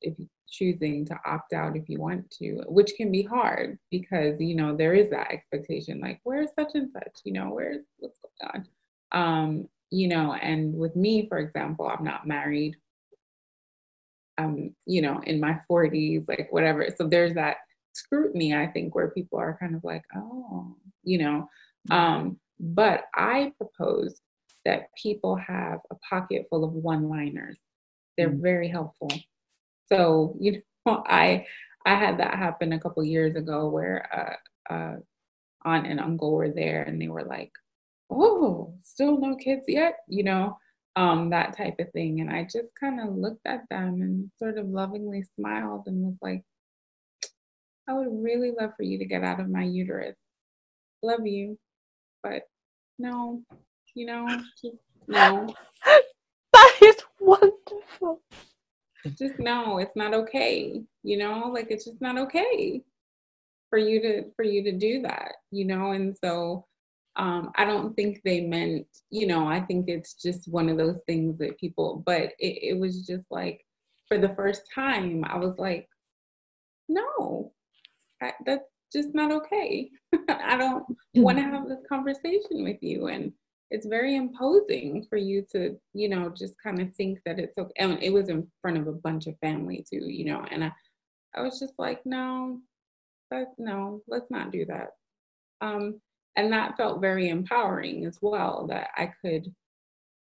if choosing to opt out if you want to, which can be hard because you know there is that expectation, like where's such and such, you know, where's what's going on, um, you know. And with me, for example, I'm not married. I'm, you know, in my 40s, like whatever. So there's that scrutiny, I think, where people are kind of like, oh, you know. Um, but I propose that people have a pocket full of one liners. They're mm. very helpful. So, you know, I I had that happen a couple years ago where uh, uh, aunt and uncle were there and they were like, oh, still no kids yet, you know, um, that type of thing. And I just kind of looked at them and sort of lovingly smiled and was like, I would really love for you to get out of my uterus. Love you, but no, you know, just no. that is wonderful. Just no, it's not okay. You know, like it's just not okay for you to for you to do that. You know, and so um, I don't think they meant. You know, I think it's just one of those things that people. But it, it was just like for the first time, I was like, no, I, that's just not okay. I don't want to have this conversation with you. And it's very imposing for you to, you know, just kind of think that it's okay. And it was in front of a bunch of family too, you know, and I, I was just like, no, that, no, let's not do that. Um, and that felt very empowering as well that I could,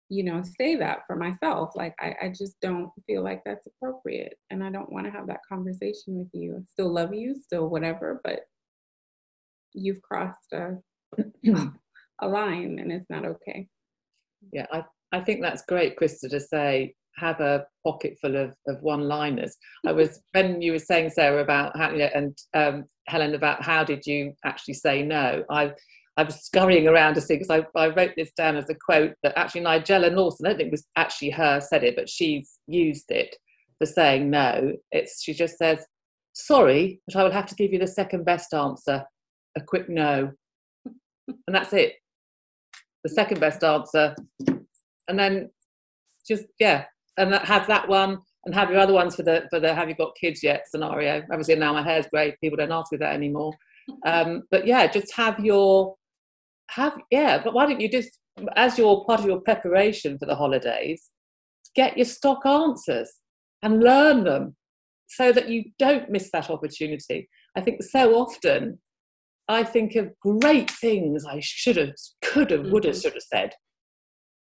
you know, say that for myself. Like, I, I just don't feel like that's appropriate. And I don't want to have that conversation with you. I still love you, still whatever, but you've crossed a, a line and it's not okay. Yeah, I, I think that's great, Krista, to say have a pocket full of, of one liners. I was, when you were saying, Sarah, about how, and um, Helen, about how did you actually say no, I I was scurrying around to see because I, I wrote this down as a quote that actually Nigella Lawson, I don't think it was actually her said it, but she's used it for saying no. It's she just says, sorry, but I will have to give you the second best answer, a quick no. and that's it. The second best answer. And then just yeah, and that, have that one and have your other ones for the for the have you got kids yet scenario. Obviously now my hair's great, people don't ask me that anymore. Um, but yeah, just have your have yeah but why don't you just as your part of your preparation for the holidays get your stock answers and learn them so that you don't miss that opportunity. I think so often i think of great things i should have could have would have mm-hmm. should have said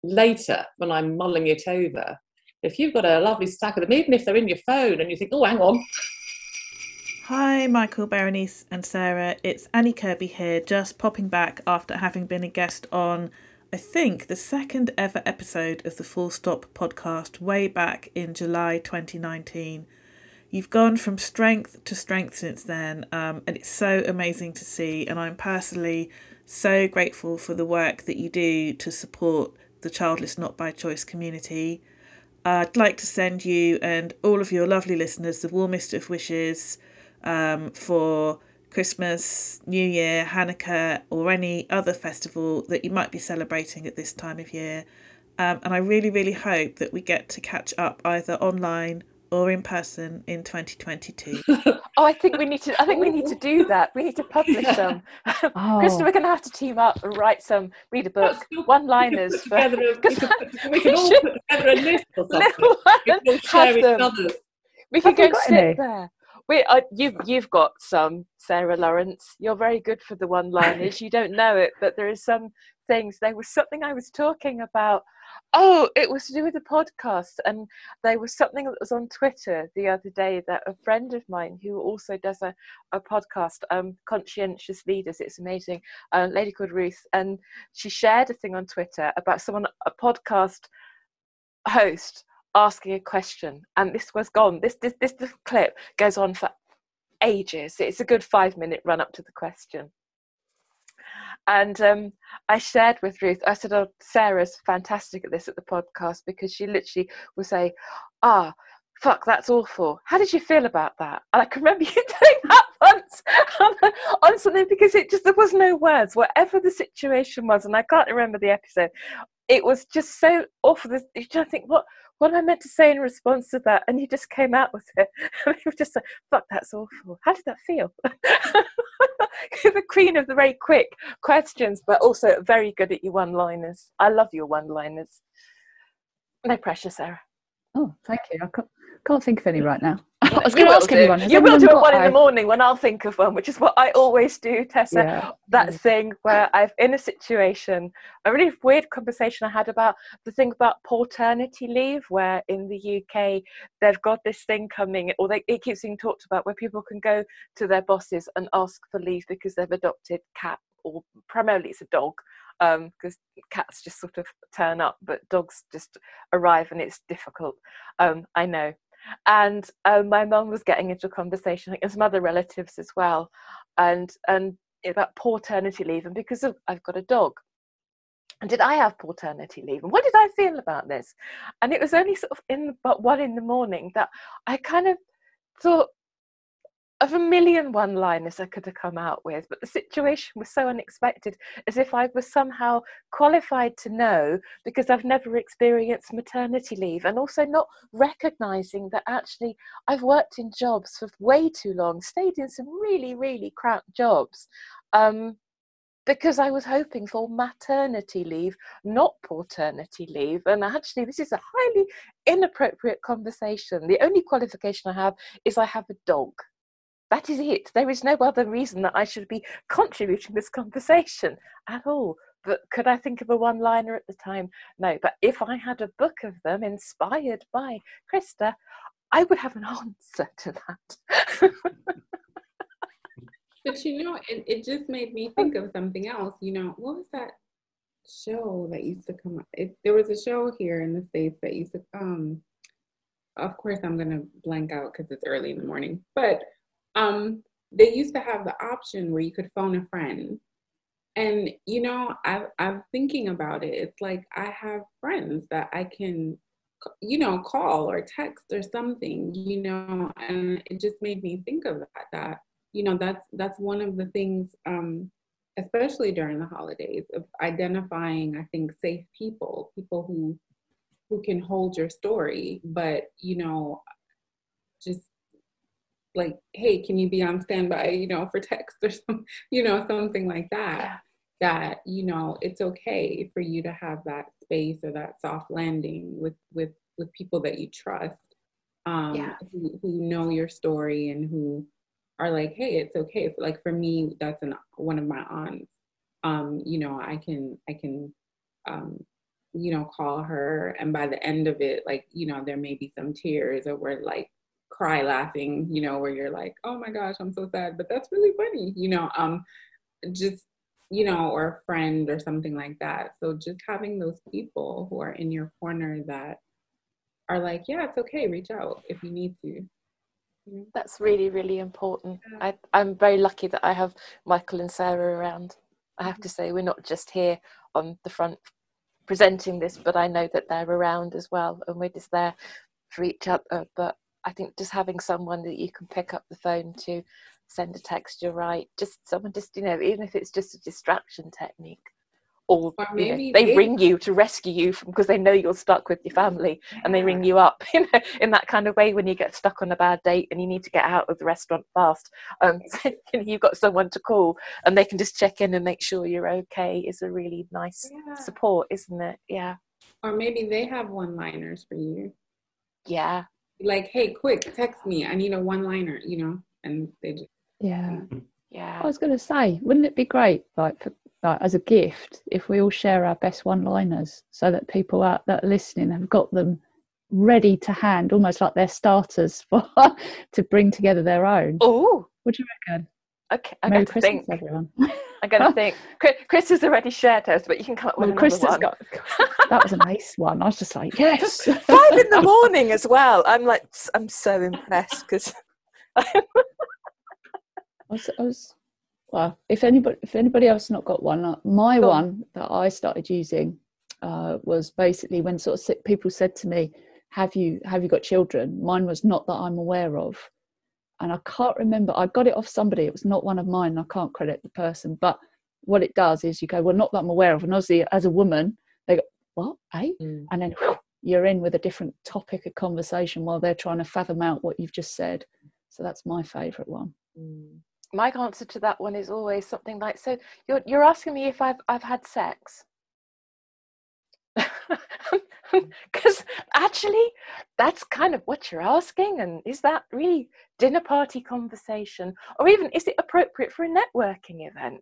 later when i'm mulling it over. If you've got a lovely stack of them even if they're in your phone and you think oh hang on Hi, Michael, Berenice, and Sarah. It's Annie Kirby here, just popping back after having been a guest on, I think, the second ever episode of the Full Stop podcast way back in July 2019. you've gone from strength to strength since then, um, and it's so amazing to see. And I'm personally so grateful for the work that you do to support the childless not by choice community. I'd like to send you and all of your lovely listeners the warmest of wishes um, for Christmas, New Year, Hanukkah, or any other festival that you might be celebrating at this time of year. Um, and I really, really hope that we get to catch up either online or in person in 2022. oh, I think we need to. I think we need to do that. We need to publish some. Oh. Krista, we're going to have to team up and write some. Read a book, one-liners. For, a- we because could- we could all put together a list or something. Little We can all share with others. We can Have go and sit any? there. We, uh, you've you've got some, Sarah Lawrence. You're very good for the one-liners. you don't know it, but there is some things. There was something I was talking about. Oh, it was to do with the podcast, and there was something that was on Twitter the other day that a friend of mine who also does a, a podcast, um, Conscientious Leaders, it's amazing, a lady called Ruth, and she shared a thing on Twitter about someone, a podcast host asking a question and this was gone this this this, this clip goes on for ages it's a good five minute run up to the question and um, I shared with Ruth, I said, Oh, Sarah's fantastic at this at the podcast because she literally will say, Ah, fuck, that's awful. How did you feel about that? And I can remember you doing that once on, on something because it just, there was no words, whatever the situation was. And I can't remember the episode. It was just so awful. You think, what, what am I meant to say in response to that? And he just came out with it. And you were just like, fuck, that's awful. How did that feel? the queen of the very quick questions, but also very good at your one liners. I love your one liners. No pressure, Sarah. Oh, thank you. I can't, think of any right now. I was going to ask do. anyone. You will do it one in the morning when I'll think of one, which is what I always do, Tessa. Yeah. That thing where I've in a situation, a really weird conversation I had about the thing about paternity leave, where in the UK they've got this thing coming, or they, it keeps being talked about, where people can go to their bosses and ask for leave because they've adopted cat, or primarily it's a dog, because cats just sort of turn up, but dogs just arrive and it's difficult. Um, I know. And um, my mum was getting into a conversation, like, and some other relatives as well, and and about paternity leave, and because of I've got a dog. And did I have paternity leave? And what did I feel about this? And it was only sort of in about one in the morning that I kind of thought of a million one liners I could have come out with, but the situation was so unexpected, as if I was somehow qualified to know because I've never experienced maternity leave, and also not recognizing that actually I've worked in jobs for way too long, stayed in some really, really crap jobs. Um, because I was hoping for maternity leave, not paternity leave. And actually, this is a highly inappropriate conversation. The only qualification I have is I have a dog. That is it. There is no other reason that I should be contributing this conversation at all. But could I think of a one liner at the time? No. But if I had a book of them inspired by Krista, I would have an answer to that. But you know, it, it just made me think of something else. You know, what was that show that used to come up? There was a show here in the States that used to um of course I'm gonna blank out because it's early in the morning. But um they used to have the option where you could phone a friend. And you know, I I'm thinking about it. It's like I have friends that I can you know, call or text or something, you know, and it just made me think of that that you know that's that's one of the things um especially during the holidays of identifying i think safe people people who who can hold your story but you know just like hey can you be on standby you know for text or some you know something like that that you know it's okay for you to have that space or that soft landing with with with people that you trust um Yeah. who, who know your story and who are like hey it's okay like for me that's an one of my aunts um you know i can i can um you know call her and by the end of it like you know there may be some tears or we're like cry laughing you know where you're like oh my gosh i'm so sad but that's really funny you know um just you know or a friend or something like that so just having those people who are in your corner that are like yeah it's okay reach out if you need to That's really, really important. I, I'm very lucky that I have Michael and Sarah around. I have to say, we're not just here on the front presenting this, but I know that they're around as well, and we're just there for each other. But I think just having someone that you can pick up the phone to, send a text, you're right. Just someone, just you know, even if it's just a distraction technique, or, Or you know, they they- ring you to rescue you from because they know you're stuck with your family, and they ring you up, you know, in that kind of way when you get stuck on a bad date and you need to get out of the restaurant fast. Um, so, you know, you've got someone to call, and they can just check in and make sure you're okay. Is a really nice support, isn't it? Yeah. Or maybe they have one liners for you. Yeah. Like, hey, quick, text me. I need a one liner, you know? And they just, Yeah. Yeah. I was going to say, wouldn't it be great, like, for, like as a gift, if we all share our best one-liners, so that people out that are listening have got them ready to hand, almost like their starters for to bring together their own. Oh, what do you reckon? Okay, I'm Merry going to Christmas, think. everyone. I'm going to think. Chris, has already shared hers, but you can come up with Well, Chris has one. got that was a nice one. I was just like, yes. Five in the morning as well. I'm like, I'm so impressed because I was, I was well. If anybody, if anybody else has not got one, uh, my Go on. one that I started using uh, was basically when sort of sick people said to me, "Have you have you got children?" Mine was not that I'm aware of, and I can't remember. I got it off somebody. It was not one of mine. I can't credit the person, but what it does is you go, "Well, not that I'm aware of," and obviously as a woman, they go, "What? Eh?" And then you're in with a different topic of conversation while they're trying to fathom out what you've just said. So that's my favourite one. my answer to that one is always something like, "So you're you're asking me if I've I've had sex?" Because actually, that's kind of what you're asking, and is that really dinner party conversation, or even is it appropriate for a networking event?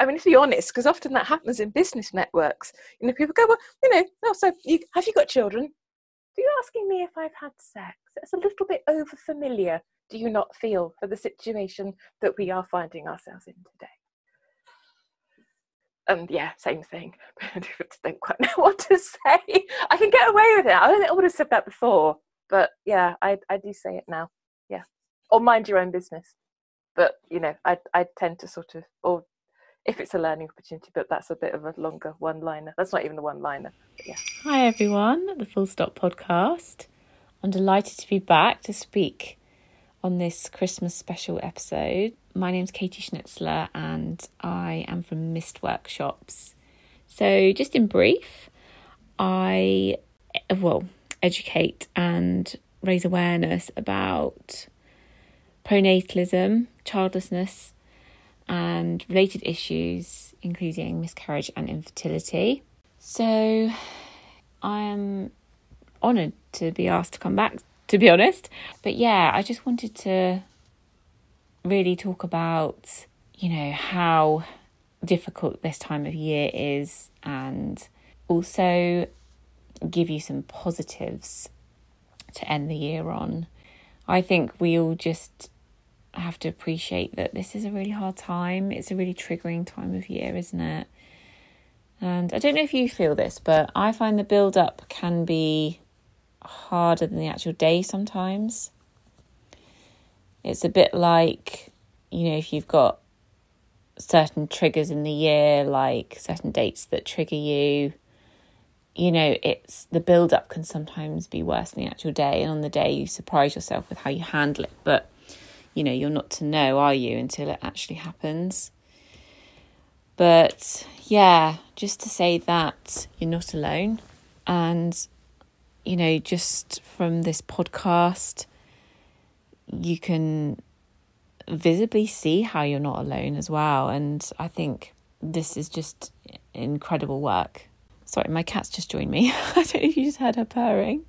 I mean, to be honest, because often that happens in business networks. You know, people go, "Well, you know, oh, so you, have you got children?" Are you asking me if I've had sex? It's a little bit over familiar, do you not feel, for the situation that we are finding ourselves in today? And yeah, same thing. I don't quite know what to say. I can get away with it. I don't think I would have said that before, but yeah, I, I do say it now. Yeah. Or mind your own business. But, you know, I, I tend to sort of, or if it's a learning opportunity, but that's a bit of a longer one liner. That's not even a one liner. Yeah. Hi everyone, the Full Stop podcast. I'm delighted to be back to speak on this Christmas special episode. My name's Katie Schnitzler and I am from Mist Workshops. So, just in brief, I well educate and raise awareness about pronatalism, childlessness, and related issues, including miscarriage and infertility. So, I am honoured to be asked to come back, to be honest. But yeah, I just wanted to really talk about, you know, how difficult this time of year is and also give you some positives to end the year on. I think we all just have to appreciate that this is a really hard time. It's a really triggering time of year, isn't it? And I don't know if you feel this, but I find the build up can be harder than the actual day sometimes. It's a bit like, you know, if you've got certain triggers in the year, like certain dates that trigger you, you know, it's the build up can sometimes be worse than the actual day. And on the day, you surprise yourself with how you handle it. But, you know, you're not to know, are you, until it actually happens. But yeah, just to say that you're not alone. And, you know, just from this podcast, you can visibly see how you're not alone as well. And I think this is just incredible work. Sorry, my cat's just joined me. I don't know if you just heard her purring.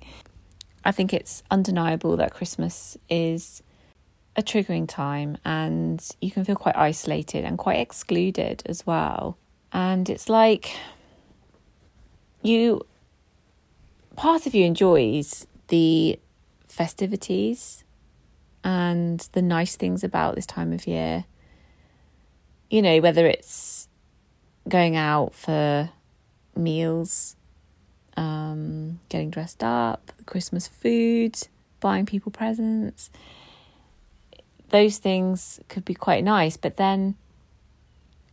I think it's undeniable that Christmas is a triggering time and you can feel quite isolated and quite excluded as well. And it's like you, part of you enjoys the festivities and the nice things about this time of year. You know, whether it's going out for meals, um, getting dressed up, Christmas food, buying people presents. those things could be quite nice, but then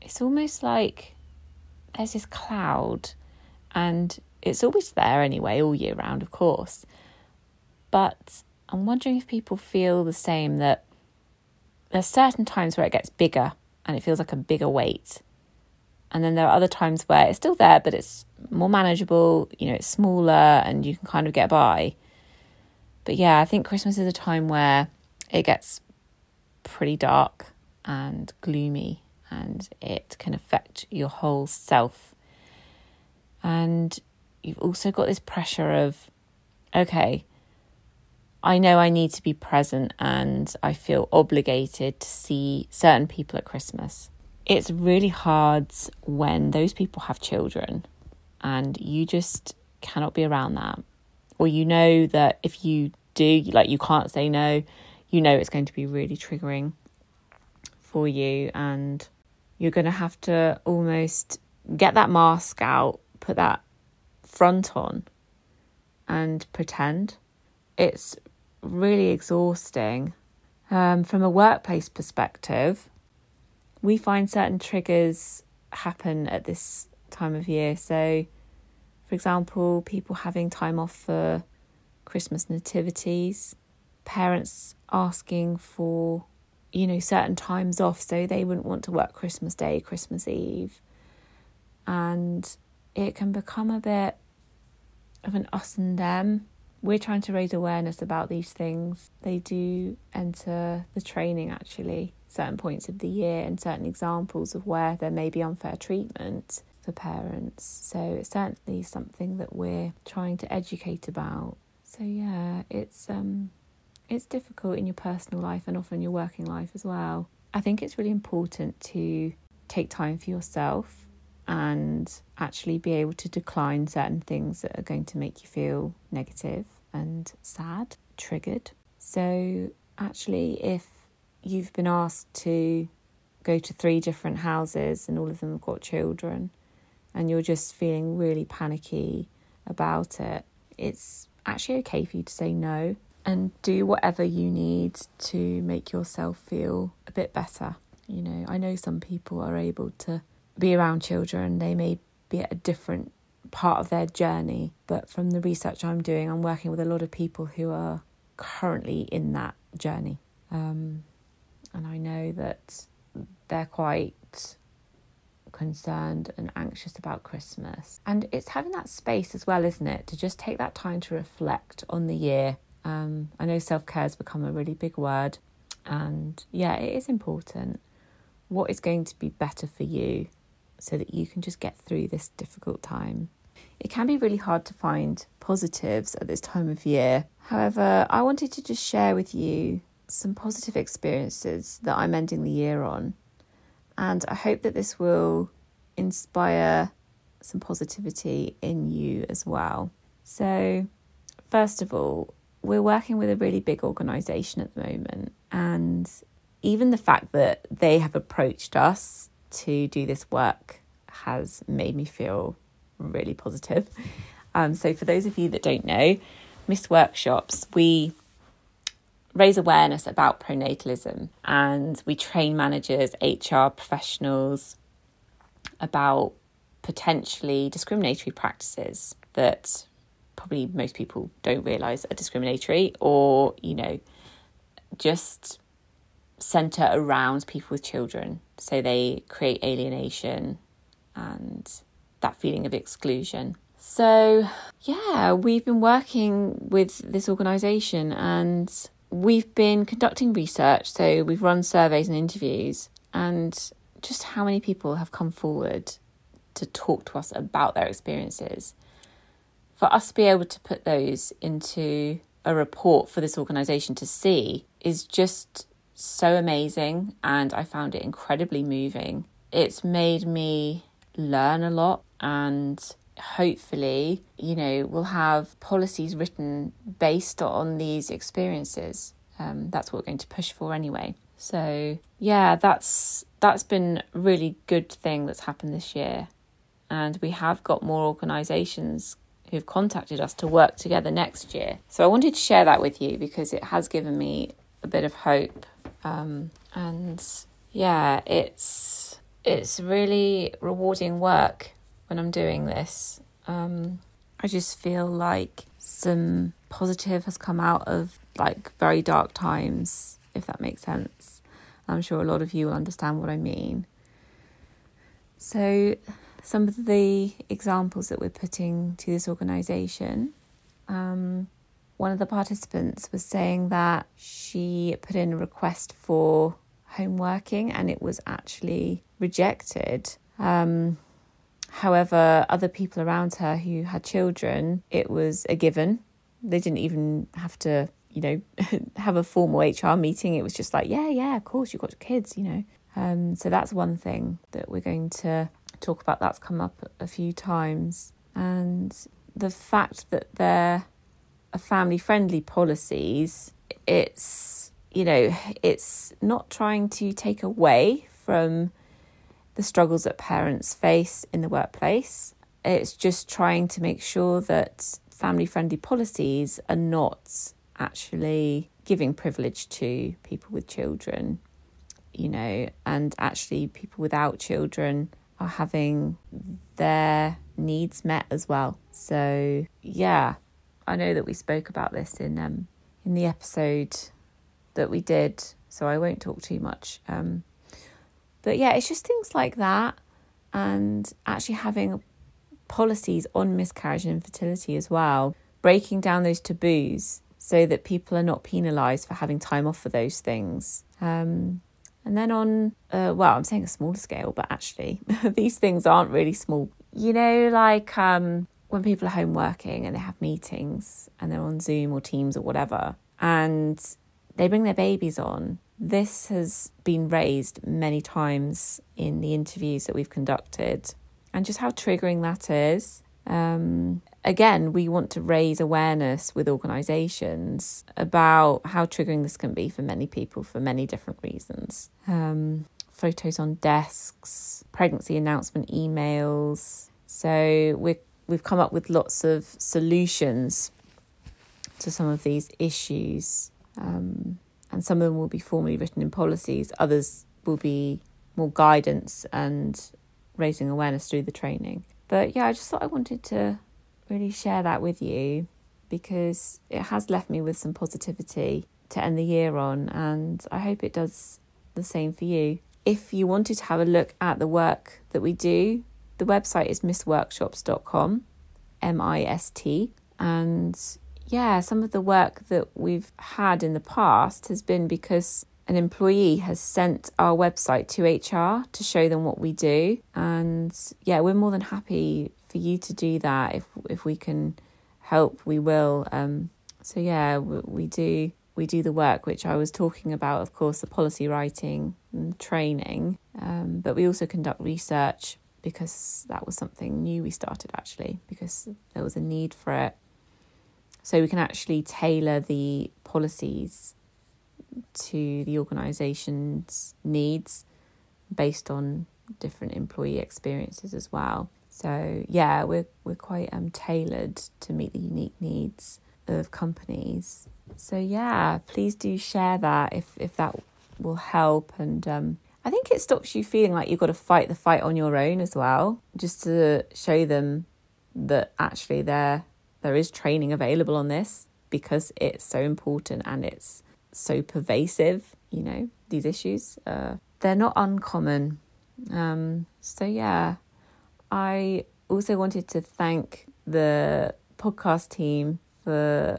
it's almost like there's this cloud and it's always there anyway, all year round, of course. But I'm wondering if people feel the same that there's certain times where it gets bigger and it feels like a bigger weight. And then there are other times where it's still there, but it's more manageable, you know, it's smaller and you can kind of get by. But yeah, I think Christmas is a time where it gets pretty dark and gloomy and it can affect your whole self. And you've also got this pressure of, okay, I know I need to be present and I feel obligated to see certain people at Christmas. It's really hard when those people have children and you just cannot be around that. Or you know that if you do, like you can't say no, you know it's going to be really triggering for you and you're going to have to almost get that mask out, put that front on and pretend. It's really exhausting. Um, from a workplace perspective, we find certain triggers happen at this time of year. So, for example, people having time off for Christmas nativities, parents asking for, you know, certain times off so they wouldn't want to work Christmas Day, Christmas Eve. And it can become a bit of an us and them we're trying to raise awareness about these things. They do enter the training actually, certain points of the year, and certain examples of where there may be unfair treatment for parents. So it's certainly something that we're trying to educate about. So yeah, it's um it's difficult in your personal life and often your working life as well. I think it's really important to take time for yourself and actually be able to decline certain things that are going to make you feel negative and sad, triggered. So, actually, if you've been asked to go to three different houses and all of them have got children, and you're just feeling really panicky about it, it's actually okay for you to say no and do whatever you need to make yourself feel a bit better. You know, I know some people are able to be around children, they may be at a different part of their journey. But from the research I'm doing, I'm working with a lot of people who are currently in that journey. Um, and I know that they're quite concerned and anxious about Christmas. And it's having that space as well, isn't it? To just take that time to reflect on the year. Um, I know self care has become a really big word. And yeah, it is important. What is going to be better for you? So that you can just get through this difficult time. It can be really hard to find positives at this time of year. However, I wanted to just share with you some positive experiences that I'm ending the year on. And I hope that this will inspire some positivity in you as well. So, first of all, we're working with a really big organisation at the moment, and even the fact that they have approached us to do this work has made me feel really positive. Um, so, for those of you that don't know, Mist Workshops, we raise awareness about pronatalism and we train managers, HR professionals about potentially discriminatory practices that probably most people don't realize are discriminatory or, you know, just center around people with children. So they create alienation and that feeling of exclusion. So, yeah, we've been working with this organisation and we've been conducting research. So, we've run surveys and interviews, and just how many people have come forward to talk to us about their experiences. For us to be able to put those into a report for this organisation to see is just so amazing and I found it incredibly moving. It's made me learn a lot and hopefully, you know, we'll have policies written based on these experiences. Um, that's what we're going to push for anyway. So yeah, that's that's been a really good thing that's happened this year. And we have got more organisations who've contacted us to work together next year. So I wanted to share that with you because it has given me a bit of hope Um, and yeah, it's it's really rewarding work when I'm doing this. Um, I just feel like some positive has come out of like very dark times, if that makes sense. I'm sure a lot of you will understand what I mean. So, some of the examples that we're putting to this organisation, um, one of the participants was saying that she put in a request for home working and it was actually rejected. Um, however, other people around her who had children, it was a given. They didn't even have to, you know, have a formal HR meeting. It was just like, yeah, yeah, of course, you've got kids, you know. Um, so that's one thing that we're going to talk about. That's come up a few times. And the fact that they're family friendly policies, it's, you know, it's not trying to take away from the struggles that parents face in the workplace. It's just trying to make sure that family friendly policies are not actually giving privilege to people with children you know, and actually people without children are having their needs met as well. So yeah, I know that we spoke about this in um in the episode that we did, so I won't talk too much. Um, but yeah, it's just things like that, and actually having policies on miscarriage and infertility as well, breaking down those taboos so that people are not penalised for having time off for those things. Um, and then on, uh, well, I'm saying a smaller scale, but actually, these things aren't really small. You know, like um, when people are home working and they have meetings and they're on Zoom or Teams or whatever, and they bring their babies on. This has been raised many times in the interviews that we've conducted, and just how triggering that is. Um, again, we want to raise awareness with organisations about how triggering this can be for many people for many different reasons. Um, photos on desks, pregnancy announcement emails. So we we've come up with lots of solutions to some of these issues, um, and some of them will be formally written in policies. Others will be more guidance and raising awareness through the training. But yeah, I just thought I wanted to really share that with you because it has left me with some positivity to end the year on, and I hope it does the same for you. If you wanted to have a look at the work that we do, the website is mistworkshops.com, M I S T, and yeah, some of the work that we've had in the past has been because an employee has sent our website to HR to show them what we do. And yeah, we're more than happy for you to do that. If if we can help, we will. Um, so yeah, we, we do we do the work which I was talking about, of course, the policy writing and training. Um, but we also conduct research because that was something new we started actually because there was a need for it. So we can actually tailor the policies to the organisation's needs based on different employee experiences as well. So yeah, we're we're quite um tailored to meet the unique needs of companies. So yeah, please do share that if if that will help and um I think it stops you feeling like you've got to fight the fight on your own as well, just to show them that actually there there is training available on this because it's so important and it's so pervasive, you know, these issues. Uh, they're not uncommon. Um, so yeah, I also wanted to thank the podcast team for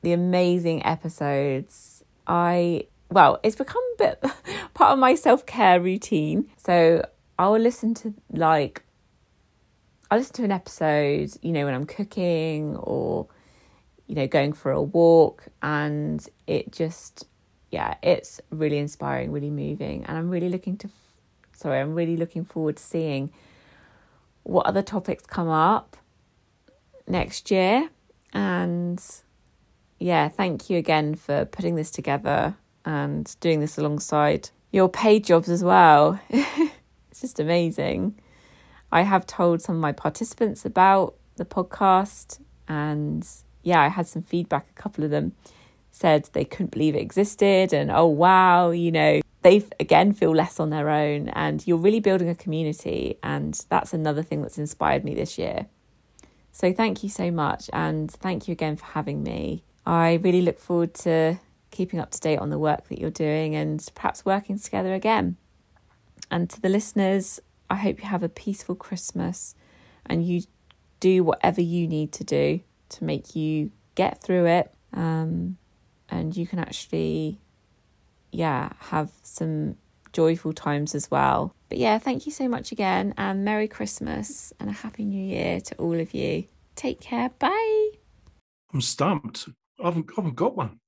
the amazing episodes. I, well, it's become a bit part of my self care routine. So I will listen to like, I listen to an episode, you know, when I'm cooking or, you know, going for a walk, and it just, yeah, it's really inspiring, really moving. And I'm really looking to, sorry, I'm really looking forward to seeing what other topics come up next year. And yeah, thank you again for putting this together and doing this alongside your paid jobs as well. it's just amazing. I have told some of my participants about the podcast, and yeah, I had some feedback, a couple of them said they couldn't believe it existed and oh wow, you know, they again feel less on their own and you're really building a community and that's another thing that's inspired me this year. So thank you so much and thank you again for having me. I really look forward to keeping up to date on the work that you're doing and perhaps working together again. And to the listeners, I hope you have a peaceful Christmas and you do whatever you need to do to make you get through it. Um, and you can actually, yeah, have some joyful times as well. But yeah, thank you so much again, and Merry Christmas and a Happy New Year to all of you. Take care. Bye. I'm stumped. I haven't, I haven't got one.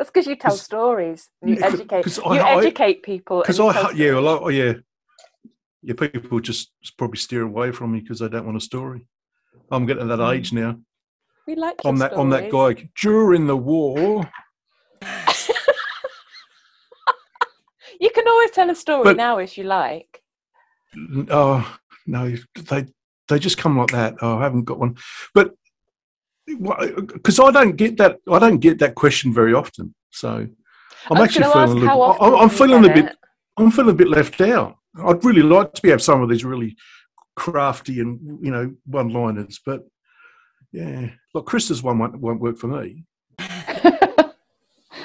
That's because you tell stories. You Yeah, educate. 'cause You I- I- educate people. Because I, tell yeah, well, I, yeah, yeah, people just probably steer away from me because they don't want a story. I'm getting to that Mm. age now. We like I'm that I'm that guy during the war. You can always tell a story But- now if you like. Oh no, they they just come like that. Oh, I haven't got one, but because I don't get that, I don't get that question very often. So I'm I was actually feeling ask a little. how I- often I'm feeling a bit. it. I'm feeling a bit left out. I'd really like to be have some of these really crafty and you know one-liners, but yeah, like Krista's one won't, won't work for me.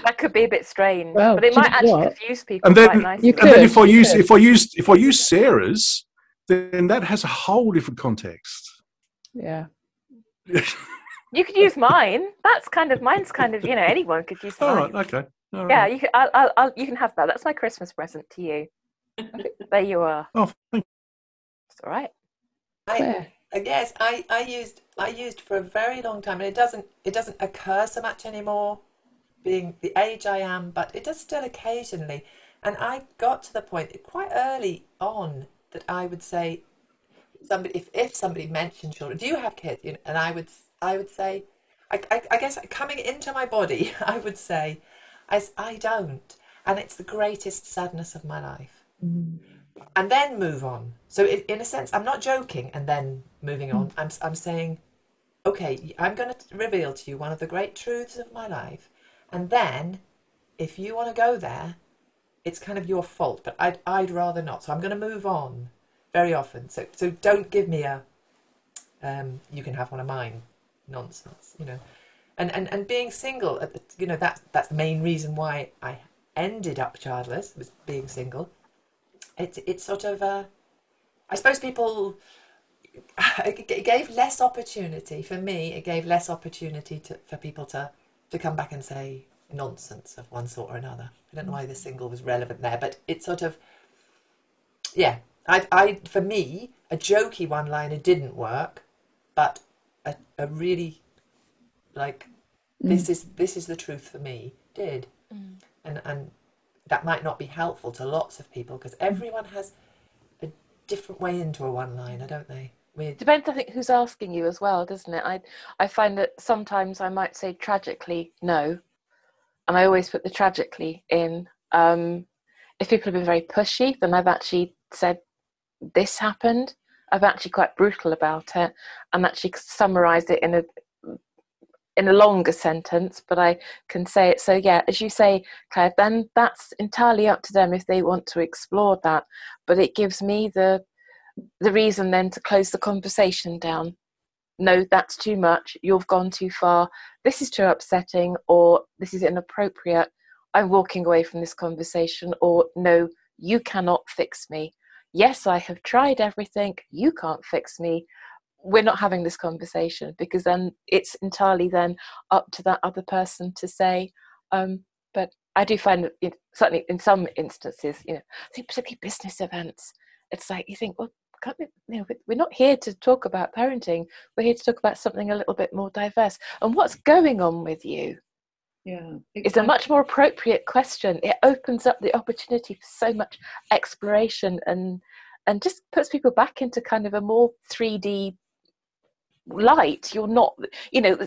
That could be a bit strange, Well, but it might actually what? confuse people and then, nicely. and then if I use if I use if I use Sarah's, then that has a whole different context. Yeah. You could use mine. That's kind of mine's kind of you know anyone could use All mine. right, okay. All Yeah, right. you can. I'll, I'll, I'll, you can have that. That's my Christmas present to you. there you are. Oh, thank It's all right. I, I guess I, I used I used for a very long time, and it doesn't it doesn't occur so much anymore, being the age I am, but it does still occasionally. And I got to the point quite early on that I would say, somebody if, if somebody mentioned children, do you have kids? You know, and I would I would say, I, I, I guess coming into my body, I would say, as I don't, and it's the greatest sadness of my life and then move on. So i in a sense, I'm not joking and then moving on. I'm I'm saying, okay, I'm going to reveal to you one of the great truths of my life, and then, if you want to go there, it's kind of your fault. But I'd I'd rather not. So I'm going to move on. Very often. So so don't give me a. Um, you can have one of mine. Nonsense. You know. And, and, and being single, the, you know, that's, that's the main reason why I ended up childless, was being single it, it's sort of uh, I suppose people it gave less opportunity for me it gave less opportunity to, for people to to come back and say nonsense of one sort or another I don't know why the single was relevant there but it sort of yeah I, I for me a jokey one liner didn't work but a, a really like this is this is the truth for me did and and that might not be helpful to lots of people because everyone has a different way into a one liner, don't they? Weird. Depends, I think, who's asking you as well, doesn't it? I I find that sometimes I might say tragically no, and I always put the tragically in. Um, if people have been very pushy, then I've actually said this happened. I've actually quite brutal about it, and actually summarised it in a in a longer sentence, but I can say it. So yeah, as you say, Clare, then that's entirely up to them if they want to explore that. But it gives me the the reason then to close the conversation down. No, that's too much. You've gone too far. This is too upsetting, or this is inappropriate. I'm walking away from this conversation, or no, you cannot fix me. Yes, I have tried everything. You can't fix me. We're not having this conversation because then it's entirely then up to that other person to say um, but i do find that you know, certainly in some instances you know I think particularly business events. It's like you think well can't we, you know, we're not here to talk about parenting. We're here to talk about something a little bit more diverse. And what's going on with you Yeah. it's a much more appropriate question. It opens up the opportunity for so much exploration and and just puts people back into kind of a more 3d light. You're not you know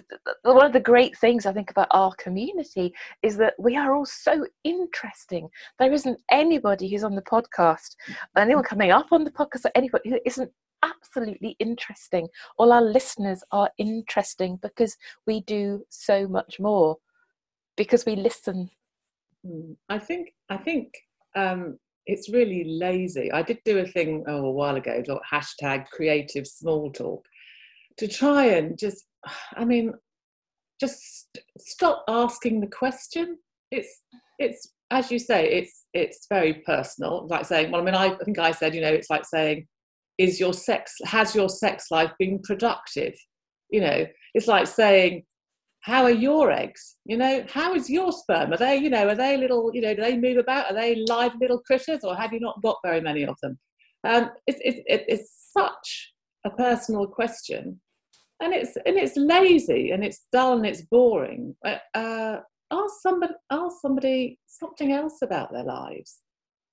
one of the great things i think about our community is that we are all so interesting. There isn't anybody who's on the podcast anyone mm-hmm. coming up on the podcast or anybody who isn't absolutely interesting. All our listeners are interesting because we do so much more because we listen. Mm, I think I think um, it's really lazy. I did do a thing oh, a while ago, hashtag creative small talk, to try and just, I mean, just stop asking the question. It's it's as you say, it's it's very personal. Like saying, well, I mean, I, I think I said, you know, it's like saying, is your sex has your sex life been productive? You know, it's like saying, how are your eggs? You know, how is your sperm? Are they, you know, are they little, you know, do they move about? Are they live little critters, or have you not got very many of them? Um, it's, it's, it's such a personal question, and it's and it's lazy and it's dull and it's boring. Uh, ask somebody, ask somebody something else about their lives.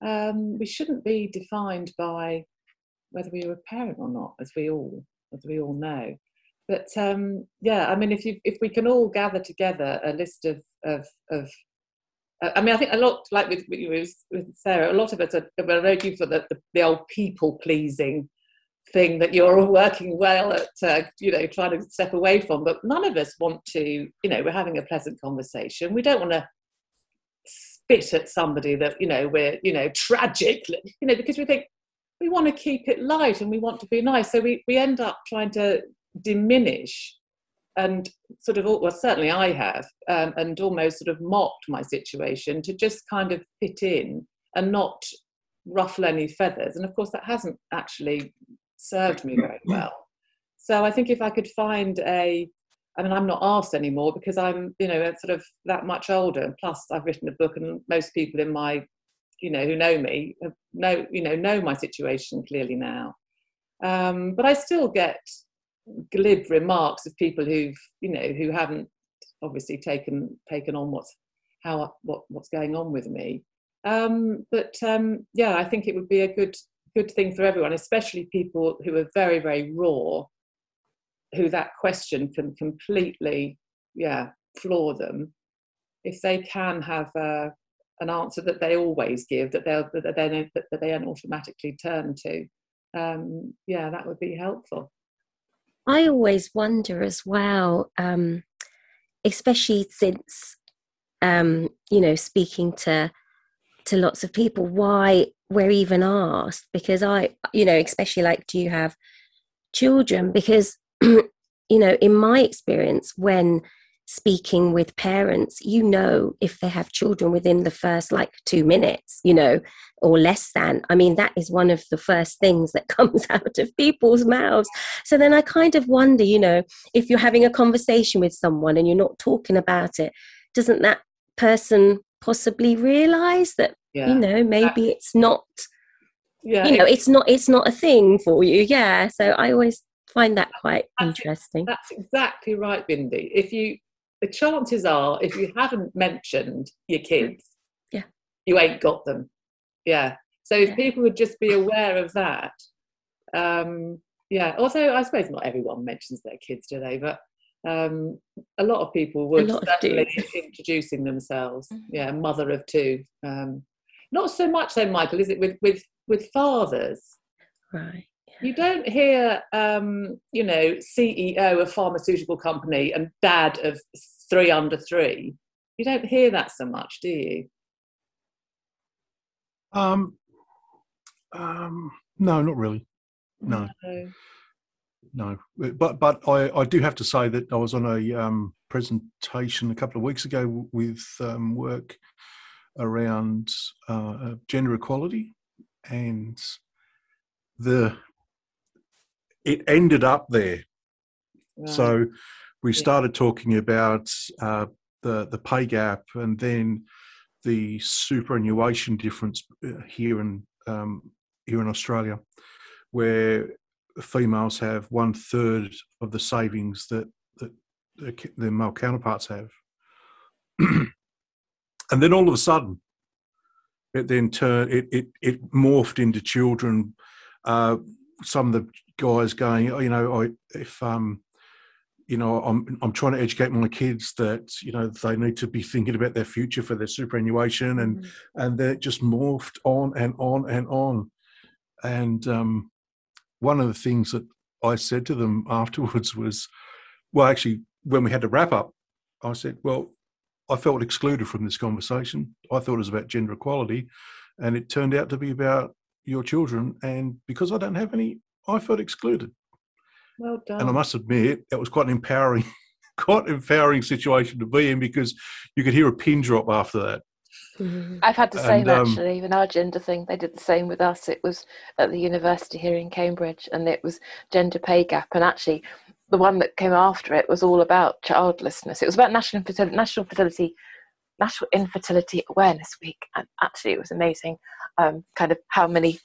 Um, we shouldn't be defined by whether we are a parent or not, as we all as we all know but um, yeah, I mean, if you if we can all gather together a list of of, of uh, I mean, I think a lot like with with, Sarah, a lot of us are well, looking for the, the, the old people pleasing thing that you're all working well at, uh, you know, trying to step away from. But none of us want to, you know, we're having a pleasant conversation. We don't want to spit at somebody that you know we're you know tragic, you know, because we think we want to keep it light and we want to be nice. So we we end up trying to diminish and sort of well certainly i have um, and almost sort of mocked my situation to just kind of fit in and not ruffle any feathers. And of course that hasn't actually served me very well. So i think if i could find a i mean i'm not asked anymore because i'm you know sort of that much older. And plus i've written a book and most people in my you know who know me know you know know my situation clearly now. Um, but i still get glib remarks of people who've you know who haven't obviously taken taken on what's how what what's going on with me. Um, but um, yeah i think it would be a good good thing for everyone especially people who are very very raw who that question can completely yeah floor them. If they can have uh, an answer that they always give that they'll that they that they automatically turn to. Um, yeah that would be helpful I always wonder as well, um, especially since um, you know speaking to to lots of people, why we're even asked. Because I, you know, especially like, do you have children? Because you know, in my experience, when speaking with parents, you know if they have children within the first like two minutes, you know, or less than. I mean, that is one of the first things that comes out of people's mouths. So then I kind of wonder, you know, if you're having a conversation with someone and you're not talking about it, doesn't that person possibly realize that, yeah. you know, maybe it's not yeah you know it's not it's not a thing for you yeah so i always find that quite that's, interesting that's exactly right bindi if you the chances are if you haven't mentioned your kids yeah. you ain't got them. Yeah. So if yeah. people would just be aware of that um yeah. Although i suppose not everyone mentions their kids do they? But um a lot of people would certainly introducing themselves. Mm-hmm. yeah mother of two. Um not so much though michael is it with with with fathers? Right you don't hear, um, you know, CEO of pharmaceutical company and dad of three under three. You don't hear that so much, do you? Um, um, no, not really. No. no. No, but but I, I do have to say that I was on a um, presentation a couple of weeks ago with um, work around uh, gender equality, and the it ended up there. Right. So we started talking about uh, the the pay gap, and then the superannuation difference uh, here in um, here in Australia, where females have one third of the savings that, that their male counterparts have. and then all of a sudden, it then turned it, it, it morphed into children. Uh, some of the guys going, oh, you know, I, if um, you know, I'm I'm trying to educate my kids that you know they need to be thinking about their future for their superannuation, and mm-hmm. and they're just morphed on and on and on. And um, one of the things that I said to them afterwards was, well, actually, when we had to wrap up, I said, well, I felt excluded from this conversation. I thought it was about gender equality, and it turned out to be about your children. And because I don't have any, I felt excluded. Well done. And I must admit, that was quite an empowering, quite empowering situation to be in because you could hear a pin drop after that. I've had the same And, um, actually, even our gender thing. They did the same with us. It was at the university here in Cambridge, and it was gender pay gap. And actually, the one that came after it was all about childlessness. It was about National Fertility, National Fertility, National Infertility Awareness Week, and actually, it was amazing. Um, kind of how many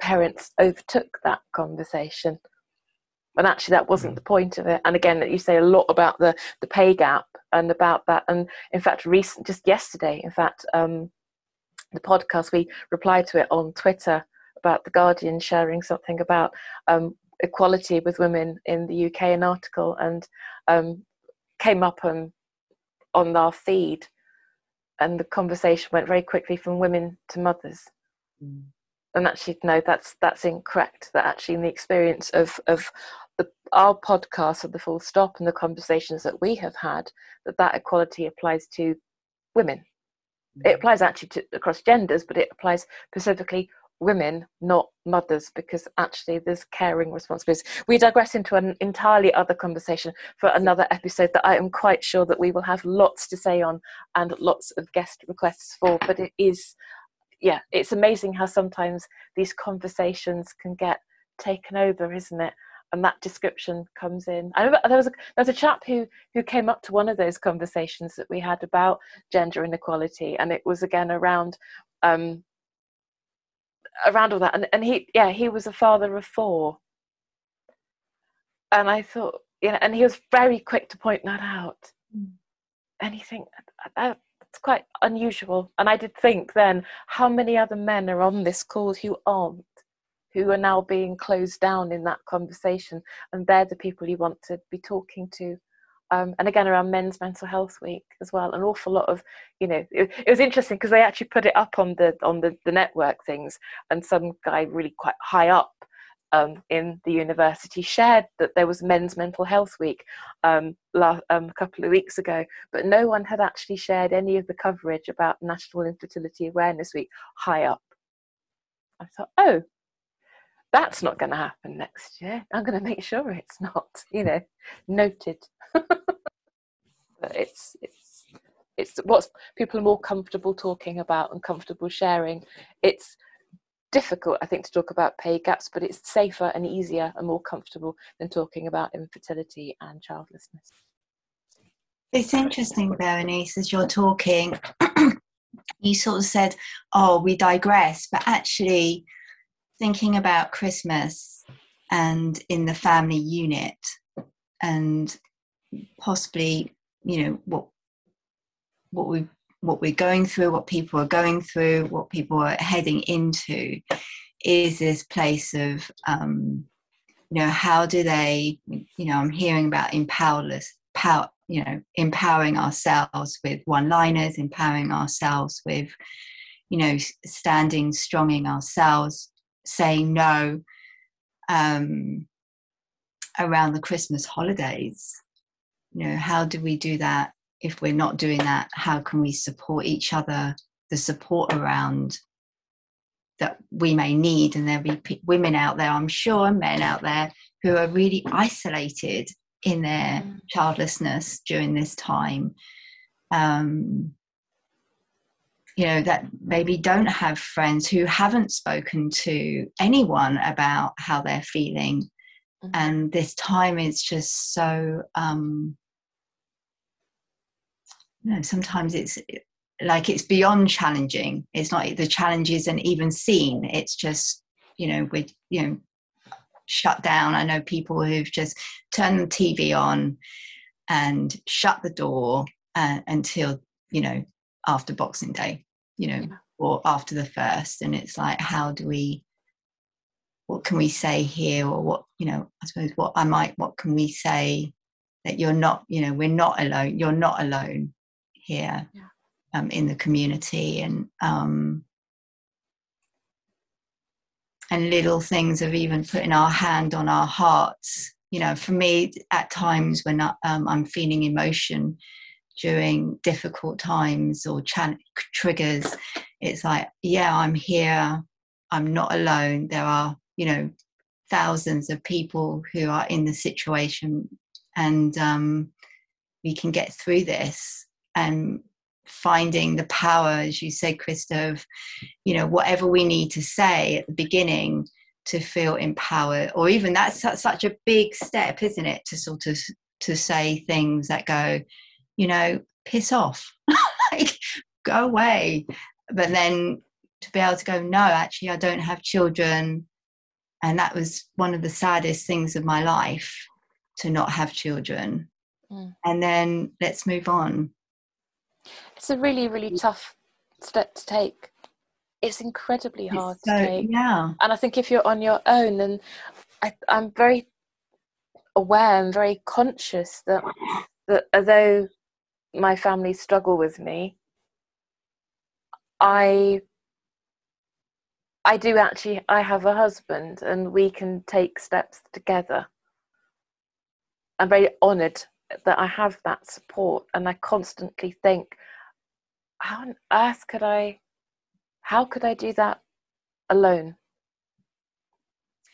parents overtook that conversation. And actually, that wasn't the point of it. And again, you say a lot about the the pay gap and about that. And in fact, recent just yesterday, in fact, um, the podcast we replied to it on Twitter about the Guardian sharing something about um, equality with women in the UK, an article, and um, came up on on our feed, and the conversation went very quickly from women to mothers. And actually, no, that's that's incorrect. That actually, in the experience of of the, our podcast of the full stop and the conversations that we have had, that that equality applies to women. It mm. applies actually to across genders, but it applies specifically women, not mothers, because actually there's caring responsibilities. We digress into an entirely other conversation for another episode that I am quite sure that we will have lots to say on and lots of guest requests for. But it is, yeah, it's amazing how sometimes these conversations can get taken over, isn't it? And that description comes in. I remember there was a, there was a chap who who came up to one of those conversations that we had about gender inequality, and it was again around um, around all that and, and he yeah he was a father of four. And i thought you know and he was very quick to point that out. And you think that's quite unusual. And i did think then how many other men are on this call who aren't who are now being closed down in that conversation and they're the people you want to be talking to um, and again around men's mental health week as well an awful lot of you know it, it was interesting because they actually put it up on the on the, the network things and some guy really quite high up um, in the university shared that there was men's mental health week um, la- um, a couple of weeks ago but no one had actually shared any of the coverage about national infertility awareness week high up. I thought oh that's not going to happen next year. I'm going to make sure it's not, you know, noted. but it's it's it's what people are more comfortable talking about and comfortable sharing. It's difficult, I think, to talk about pay gaps, but it's safer and easier and more comfortable than talking about infertility and childlessness. It's interesting, Berenice, as you're talking, you sort of said, oh, we digress, but actually, thinking about Christmas and in the family unit and possibly, you know, what what we what we're going through, what people are going through, what people are heading into is this place of um, you know, how do they, you know, I'm hearing about empowerless power, you know, empowering ourselves with one-liners, empowering ourselves with, you know, standing strong in ourselves, saying no um, around the Christmas holidays. You know, how do we do that? If we're not doing that, how can we support each other? The support around that we may need, and there'll be women out there, I'm sure, and men out there who are really isolated in their childlessness during this time. Um, you know that maybe don't have friends who haven't spoken to anyone about how they're feeling. Mm-hmm. and this time is just so um you know sometimes it's like it's beyond challenging. It's not the challenge isn't even seen. It's just you know with you know shut down. I know people who've just turned the tv on and shut the door uh, until you know after boxing day you know or after the first and it's like how do we what can we say here or what you know i suppose what i might what can we say that you're not you know we're not alone you're not alone here yeah. um, in the community and um and little things of even putting our hand on our hearts you know for me at times when I, um, i'm feeling emotion during difficult times or triggers it's like yeah i'm here i'm not alone. There are you know thousands of people who are in the situation and um, we can get through this. And finding the power as you said Krista you know whatever we need to say at the beginning to feel empowered or even that's such a big step isn't it? To sort of to say things that go you know piss off like go away. But then to be able to go no actually i don't have children. And that was one of the saddest things of my life to not have children. Mm. and then let's move on. It's a really really tough step to take. It's incredibly hard so, to take. yeah. And i think if you're on your own then I, i'm very aware and very conscious that that although my family struggle with me i i do actually i have a husband and we can take steps together i'm very honored that i have that support and i constantly think how on earth could I, how could I do that alone?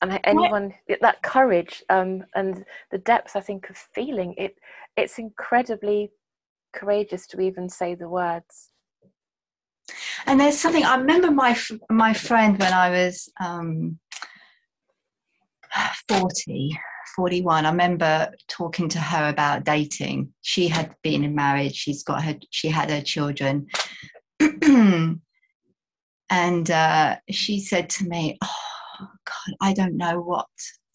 And anyone, that courage um, and the depth, I think, of feeling it, it's incredibly courageous to even say the words. And there's something I remember my my friend when I was um, 40, 41 i remember talking to her about dating she had been in marriage she's got her she had her children and uh, she said to me oh god i don't know what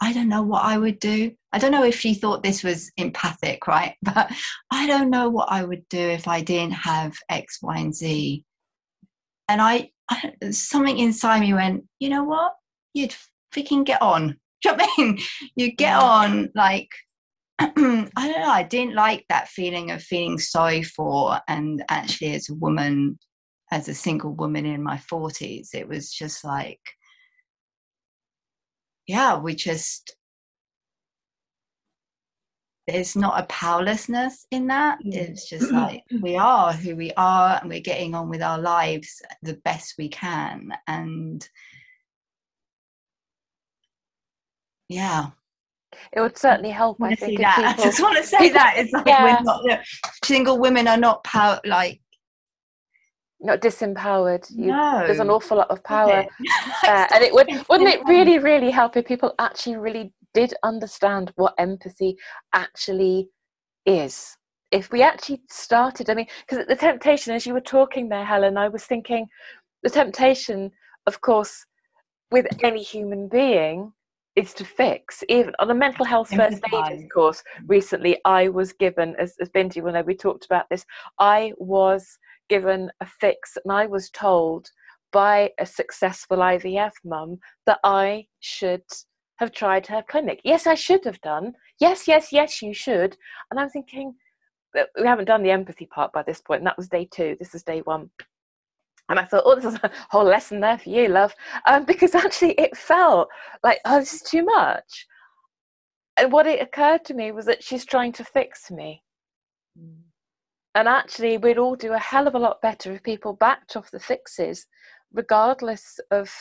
i don't know what i would do. I don't know if she thought this was empathic right? But i don't know what i would do if i didn't have x y and z. And i, I something inside me went you know what? You'd freaking get on. Do you know I mean? You get on like I don't know, I didn't like that feeling of feeling sorry for and actually as a woman, as a single woman in my forties, it was just like yeah, we just there's not a powerlessness in that. It's just like we are who we are and we're getting on with our lives the best we can. And yeah it would certainly help I, I think that. People, I just want to say that it's like yeah. we're not single women are not power like not disempowered you, no. there's an awful lot of power. Uh, and it would wouldn't it really really help if people actually really did understand what empathy actually is? If we actually started i mean because the temptation as you were talking there helen i was thinking the temptation of course with any human being is to fix. Even on a mental health first aid of course recently i was given as, as Bindi will know we talked about this. I was given a fix and i was told by a successful ivf mum that i should have tried her clinic yes i should have done yes yes yes you should and i'm thinking we haven't done the empathy part by this point and that was day two this is day one and I thought, oh, this is a whole lesson there for you, love, um, because actually it felt like, oh, this is too much. And what it occurred to me was that she's trying to fix me. Mm. And actually, we'd all do a hell of a lot better if people backed off the fixes, regardless of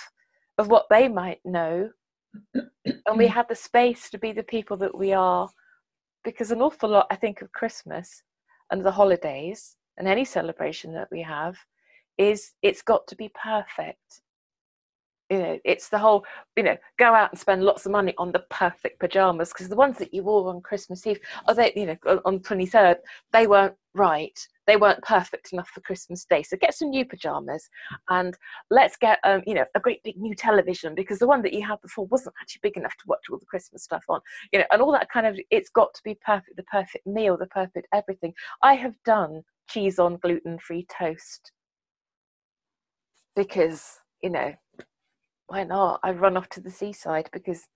of what they might know, and we had the space to be the people that we are. Because an awful lot, I think, of Christmas and the holidays and any celebration that we have is it's got to be perfect you know it's the whole you know go out and spend lots of money on the perfect pajamas because the ones that you wore on christmas eve or they you know on 23rd they weren't right they weren't perfect enough for christmas day. So get some new pajamas and let's get um, you know a great big new television because the one that you had before wasn't actually big enough to watch all the christmas stuff on you know and all that kind of it's got to be perfect the perfect meal the perfect everything. I have done cheese on gluten free toast because you know why not? I run off to the seaside because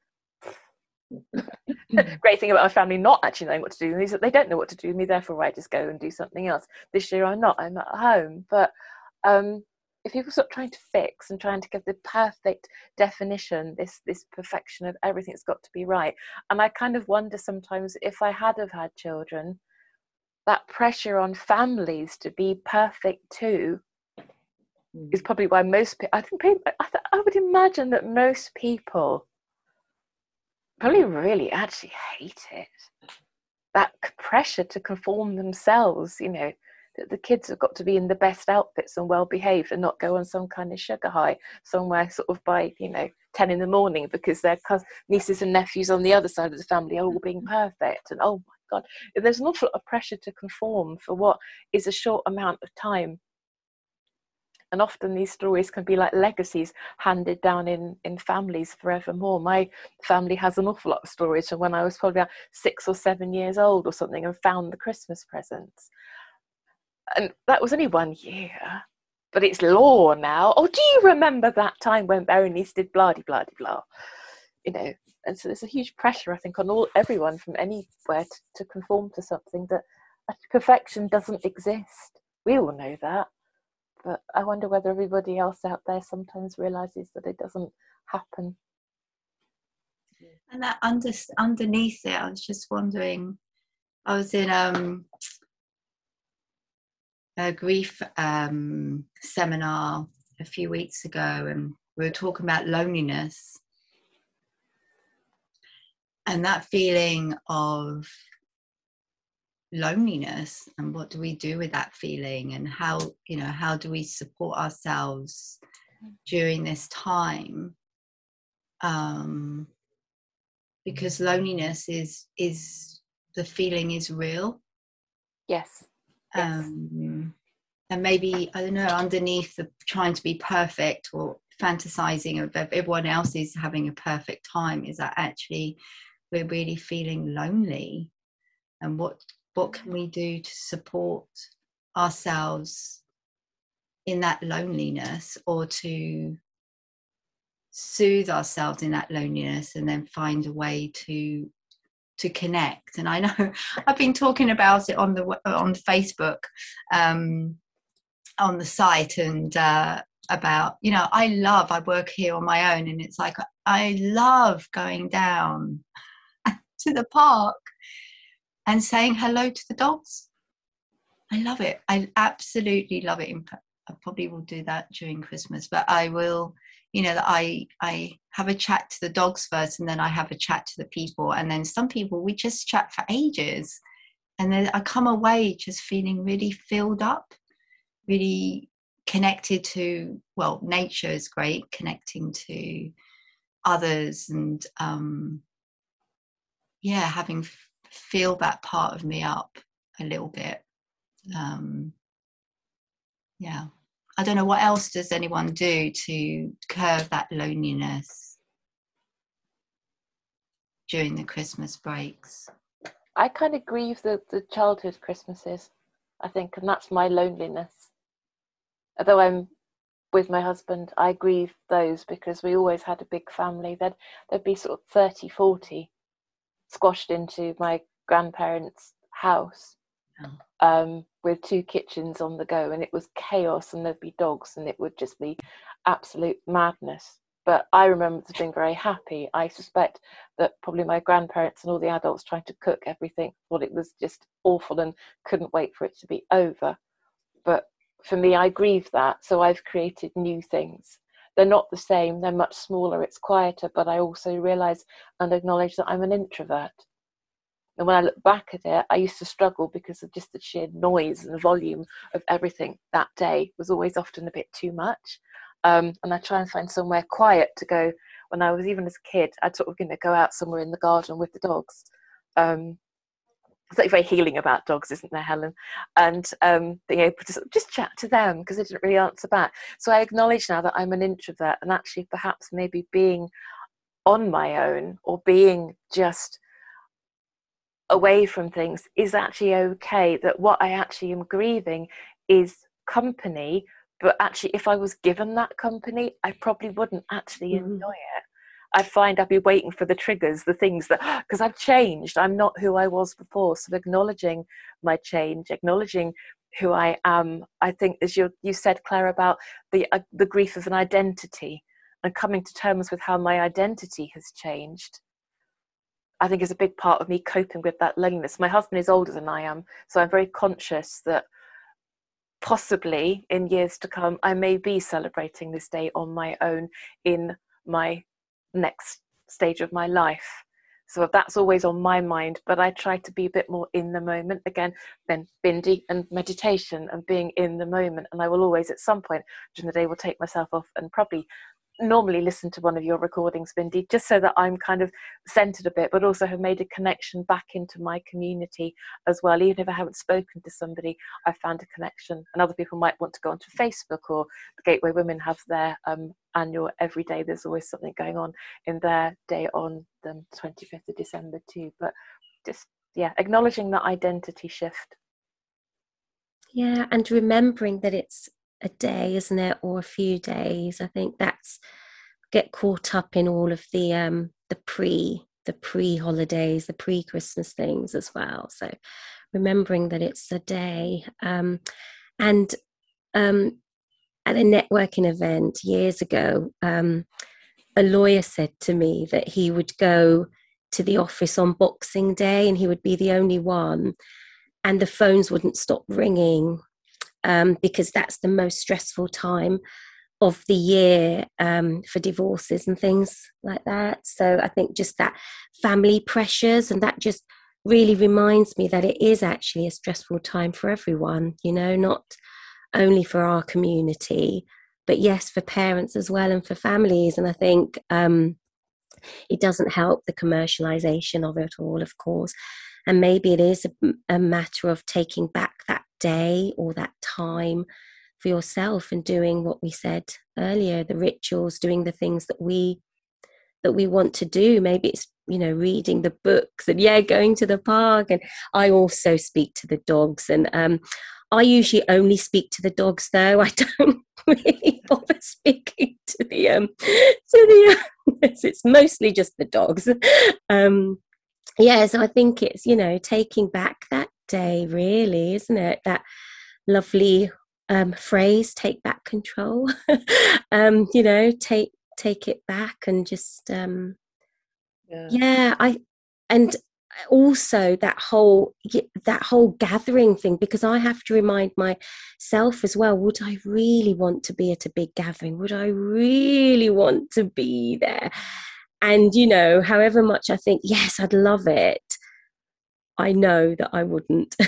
great thing about my family not actually knowing what to do is that they don't know what to do with me therefore i just go and do something else. This year i'm not i'm at home. But um, if people stop trying to fix and trying to give the perfect definition this this perfection of everything's got to be right and i kind of wonder sometimes if i had have had children that pressure on families to be perfect too is probably why most people, I think people, I, th- I would imagine that most people probably really actually hate it. That pressure to conform themselves, you know, that the kids have got to be in the best outfits and well behaved and not go on some kind of sugar high somewhere sort of by, you know, 10 in the morning because their nieces and nephews on the other side of the family are all being perfect. And oh my God, there's an awful lot of pressure to conform for what is a short amount of time and often these stories can be like legacies handed down in in families forevermore. My family has an awful lot of stories from when i was probably about six or seven years old or something and found the christmas presents. And that was only one year but it's law now. Oh do you remember that time when berenice did blah blah blah? You know and so there's a huge pressure i think on all everyone from anywhere to, to conform to something that perfection doesn't exist. We all know that but I wonder whether everybody else out there sometimes realizes that it doesn't happen. And that under, underneath it, I was just wondering. I was in um, a grief um, seminar a few weeks ago, and we were talking about loneliness and that feeling of loneliness and what do we do with that feeling and how you know how do we support ourselves during this time? Um because loneliness is is the feeling is real. Yes, um and maybe i don't know underneath the trying to be perfect or fantasizing of everyone else is having a perfect time is that actually we're really feeling lonely? And what what can we do to support ourselves in that loneliness or to soothe ourselves in that loneliness and then find a way to to connect? And i know i've been talking about it on the on facebook um on the site and uh about you know i love i work here on my own and it's like i love going down to the park and saying hello to the dogs. I love it. I absolutely love it. I probably will do that during Christmas, but I will, you know, I I have a chat to the dogs first, and then I have a chat to the people, and then some people we just chat for ages, and then I come away just feeling really filled up, really connected to well, nature is great, connecting to others, and um, yeah, having feel that part of me up a little bit. Um, yeah. I don't know what else does anyone do to curb that loneliness during the Christmas breaks. I kind of grieve the, the childhood Christmases, I think, and that's my loneliness. Although I'm with my husband, I grieve those because we always had a big family. There'd, there'd be sort of 30, 40 squashed into my grandparents' house oh. um, with two kitchens on the go, and it was chaos, and there'd be dogs, and it would just be absolute madness. But I remember being very happy. I suspect that probably my grandparents and all the adults trying to cook everything thought it was just awful and couldn't wait for it to be over. But for me, I grieve that, so I've created new things they're not the same they're much smaller it's quieter but i also realize and acknowledge that i'm an introvert. And when i look back at it i used to struggle because of just the sheer noise and the volume of everything that day was always often a bit too much. Um, and i try and find somewhere quiet to go. When i was even as a kid i'd sort of you know go out somewhere in the garden with the dogs. Um, something very healing about dogs, isn't there, Helen? And um, being able to just chat to them because they didn't really answer back. So I acknowledge now that I'm an introvert, and actually, perhaps maybe being on my own or being just away from things is actually okay. That what I actually am grieving is company, but actually, if I was given that company, I probably wouldn't actually mm-hmm. enjoy it. I find I'll be waiting for the triggers, the things that, because I've changed. I'm not who I was before. So acknowledging my change, acknowledging who I am. I think, as you you said, Clare, about the uh, the grief of an identity and coming to terms with how my identity has changed. I think is a big part of me coping with that loneliness. My husband is older than I am, so I'm very conscious that possibly in years to come, I may be celebrating this day on my own in my next stage of my life. So that's always on my mind, but I try to be a bit more in the moment. Again, then bindi and meditation and being in the moment. And I will always, at some point during the day, will take myself off and probably normally listen to one of your recordings, Bindi, just so that I'm kind of centered a bit, but also have made a connection back into my community as well. Even if I haven't spoken to somebody, I've found a connection. And other people might want to go onto Facebook or the Gateway Women have their um, annual every day. There's always something going on in their day on the 25th of December too. But just, yeah, acknowledging that identity shift. Yeah, and remembering that it's a day, isn't it, or a few days? I think that's get caught up in all of the um the pre the pre holidays, the pre Christmas things as well. So remembering that it's a day. Um, and um, at a networking event years ago, um, a lawyer said to me that he would go to the office on Boxing Day and he would be the only one, and the phones wouldn't stop ringing um, because that's the most stressful time of the year um, for divorces and things like that. So I think just that family pressures and that just really reminds me that it is actually a stressful time for everyone, you know, not only for our community, but yes, for parents as well and for families. And I think um, it doesn't help the commercialization of it all, of course. And maybe it is a, a matter of taking back that day or that time for yourself and doing what we said earlier the rituals doing the things that we that we want to do. Maybe it's you know reading the books and yeah going to the park. And i also speak to the dogs. And um i usually only speak to the dogs though. I don't really bother speaking to the um to the it's mostly just the dogs. Um yeah so i think it's you know taking back that day, really, isn't it? That lovely um, phrase, take back control. um, you know, take take it back and just um, yeah. yeah, I and also that whole that whole gathering thing because i have to remind myself as well would i really want to be at a big gathering would i really want to be there and you know however much i think yes i'd love it I know that I wouldn't.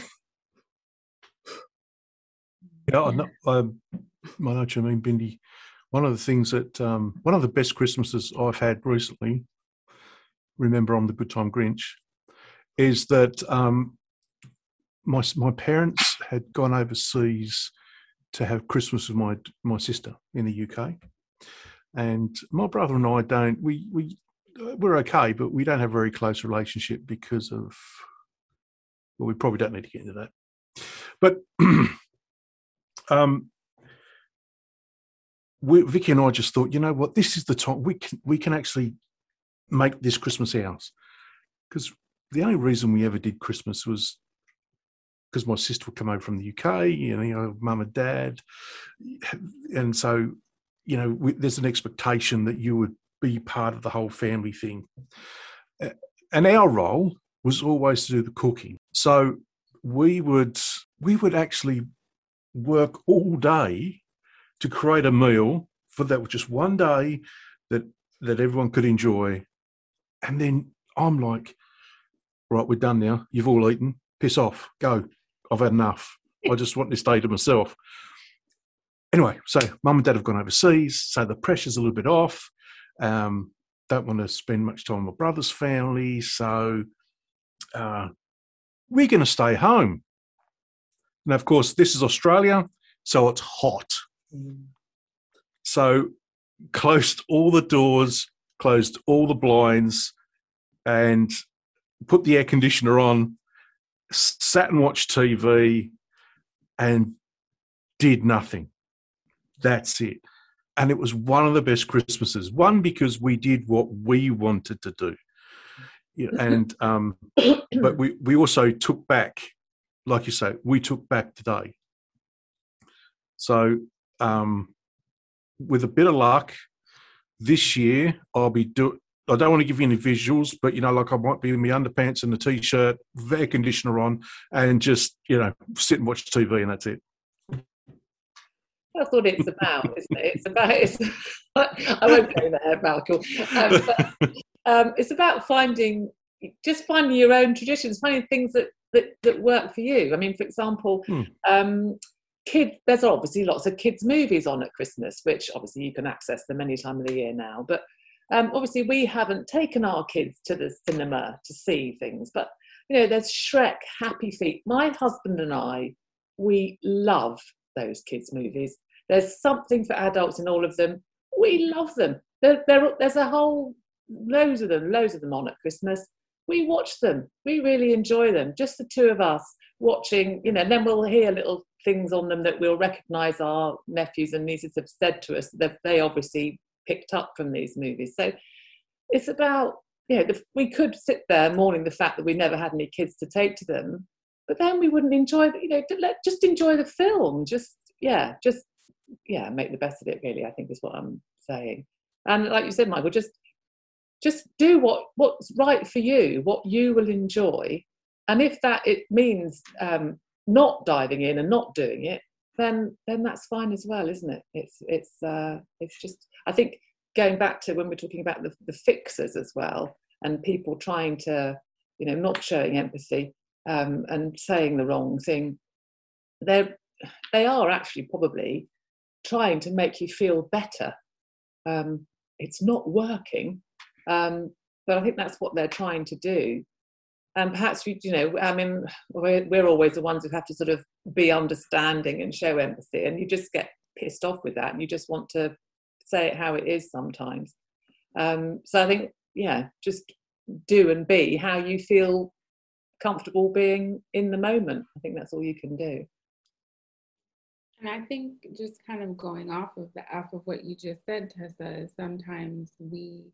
yeah, I know, um, I know what you mean, Bindi. One of the things that, um, one of the best Christmases I've had recently, remember on the Good Time Grinch, is that um, my my parents had gone overseas to have Christmas with my my sister in the UK, and my brother and I don't we we we're okay, but we don't have a very close relationship because of well, we probably don't need to get into that. But um, we, Vicky and I just thought, you know what, this is the time we can we can actually make this Christmas ours. Because the only reason we ever did Christmas was because my sister would come over from the UK, you know, mum and dad, and so you know, we, there's an expectation that you would be part of the whole family thing. And our role was always to do the cooking. So we would we would actually work all day to create a meal for that was just one day that that everyone could enjoy. And then I'm like, right, we're done now. You've all eaten. Piss off. Go. I've had enough. I just want this day to myself. Anyway, so mum and dad have gone overseas, so the pressure's a little bit off. Um, don't want to spend much time with my brother's family, so uh, we're going to stay home. And of course, this is Australia, so it's hot. Mm. So closed all the doors, closed all the blinds, and put the air conditioner on, sat and watched TV, and did nothing. That's it. And it was one of the best Christmases. One, because we did what we wanted to do and um, but we we also took back, like you say, we took back today. So um, with a bit of luck, this year I'll be do I don't want to give you any visuals, but you know, like I might be in my underpants and the t-shirt, air conditioner on, and just you know sit and watch TV, and that's it. That's what it's about, isn't it? It's about. It's, I won't go there, Malcolm. Um, but, um, it's about finding, just finding your own traditions, finding things that that, that work for you. I mean, for example, Hmm. um, kid. There's obviously lots of kids' movies on at Christmas, which obviously you can access them any time of the year now. But um, obviously, we haven't taken our kids to the cinema to see things. But you know, there's Shrek, Happy Feet. My husband and I, we love those kids' movies. There's something for adults in all of them. We love them. There, there, there's a whole loads of them, loads of them on at Christmas. We watch them. We really enjoy them. Just the two of us watching, you know, and then we'll hear little things on them that we'll recognise our nephews and nieces have said to us that they obviously picked up from these movies. So it's about, you know, the, we could sit there mourning the fact that we never had any kids to take to them, but then we wouldn't enjoy, you know, let, just enjoy the film. Just, yeah, just, yeah, make the best of it, really, I think is what I'm saying. And like you said, Michael, just just do what what's right for you what you will enjoy. And if that it means um, not diving in and not doing it then then that's fine as well isn't it? It's it's uh, it's just i think going back to when we're talking about the, the fixers as well and people trying to you know not showing empathy um, and saying the wrong thing they're they are actually probably trying to make you feel better. Um, it's not working um, but I think that's what they're trying to do. And perhaps we, you know, I mean, we're, we're always the ones who have to sort of be understanding and show empathy, and you just get pissed off with that, and you just want to say it how it is sometimes. Um, so I think, yeah, just do and be how you feel comfortable being in the moment. I think that's all you can do. And I think just kind of going off of the off of what you just said, Tessa, is sometimes we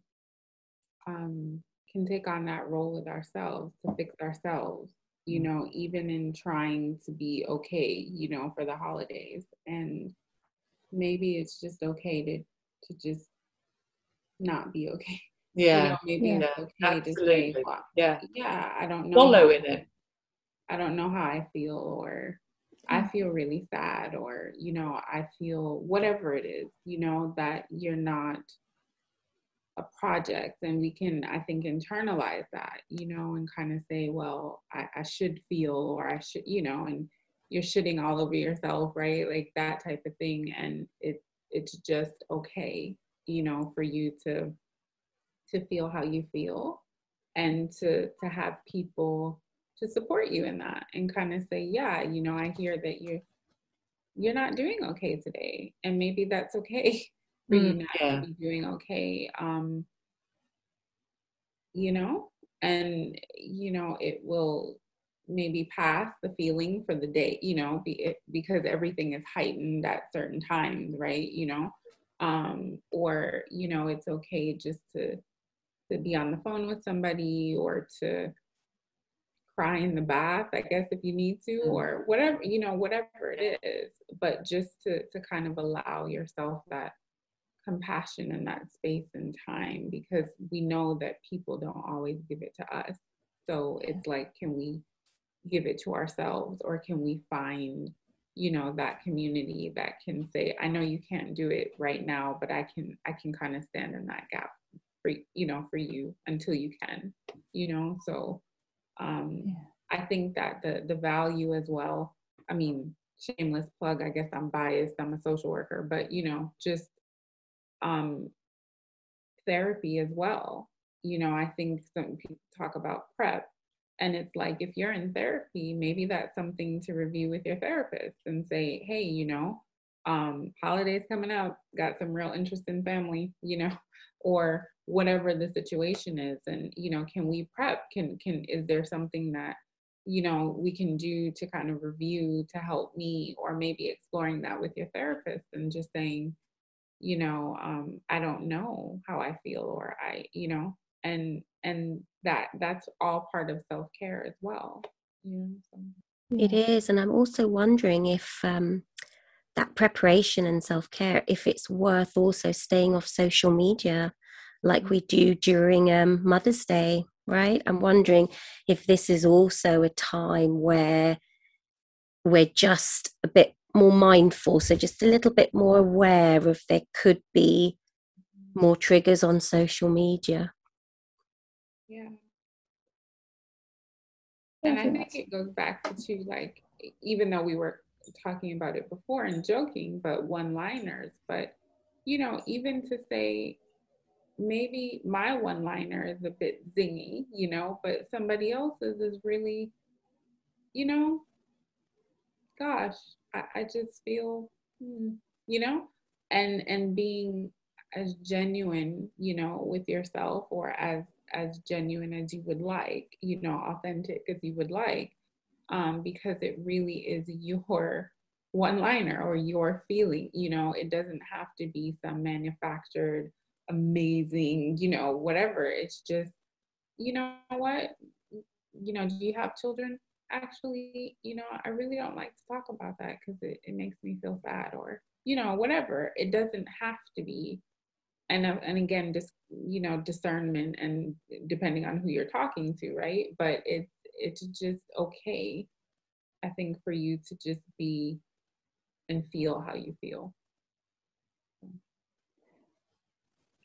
um, can take on that role with ourselves to fix ourselves, you know, even in trying to be okay, you know, for the holidays. And maybe it's just okay to to just not be okay. You Yeah, know, maybe yeah, it's okay to say, absolutely. well, Yeah, yeah, I don't know. Wallow how- in it. I don't know how I feel, or I feel really sad, or, you know, I feel whatever it is, you know, that you're not a project. And we can, I think, internalize that, you know, and kind of say, well, I, I should feel, or I should, you know, and you're shitting all over yourself, right? Like that type of thing. And it, it's just okay, you know, for you to to feel how you feel and to to have people to support you in that and kind of say yeah you know i hear that you're you're not doing okay today and maybe that's okay for you Mm, not yeah. to be doing okay um you know? And you know it will maybe pass the feeling for the day you know be it, because everything is heightened at certain times right you know? Um or you know it's okay just to to be on the phone with somebody or to cry in the bath i guess if you need to or whatever you know whatever it is but just to to kind of allow yourself that compassion in that space and time because we know that people don't always give it to us. So it's like can we give it to ourselves or can we find you know that community that can say i know you can't do it right now but i can i can kind of stand in that gap for you know for you until you can you know? So um i think that the the value as well i mean shameless plug i guess i'm biased i'm a social worker but you know just um therapy as well. You know i think some people talk about prep and it's like if you're in therapy maybe that's something to review with your therapist and say hey you know um holidays coming up got some real interest in family you know or whatever the situation is and you know can we prep? Can can is there something that you know we can do to kind of review to help me or maybe exploring that with your therapist and just saying you know um i don't know how i feel or i you know and and that that's all part of self-care as well you know so. It is, and I'm also wondering if um, that preparation and self care, if it's worth also staying off social media like we do during um, Mother's Day, right? I'm wondering if this is also a time where we're just a bit more mindful, so just a little bit more aware of there could be more triggers on social media. Yeah. And I think it goes back to like, even though we were talking about it before and joking, but one liners, but you know, even to say maybe my one liner is a bit zingy, you know, but somebody else's is really, you know, gosh, I, I just feel, hmm, you know, and and being as genuine, you know, with yourself or as as genuine as you would like, you know, authentic as you would like, um, because it really is your one liner or your feeling, you know, it doesn't have to be some manufactured, amazing, you know, whatever. It's just, you know what, you know, do you have children? Actually, you know, I really don't like to talk about that because it, it makes me feel sad or, you know, whatever. It doesn't have to be and and again just you know discernment and depending on who you're talking to right? But it's it's just okay i think for you to just be and feel how you feel.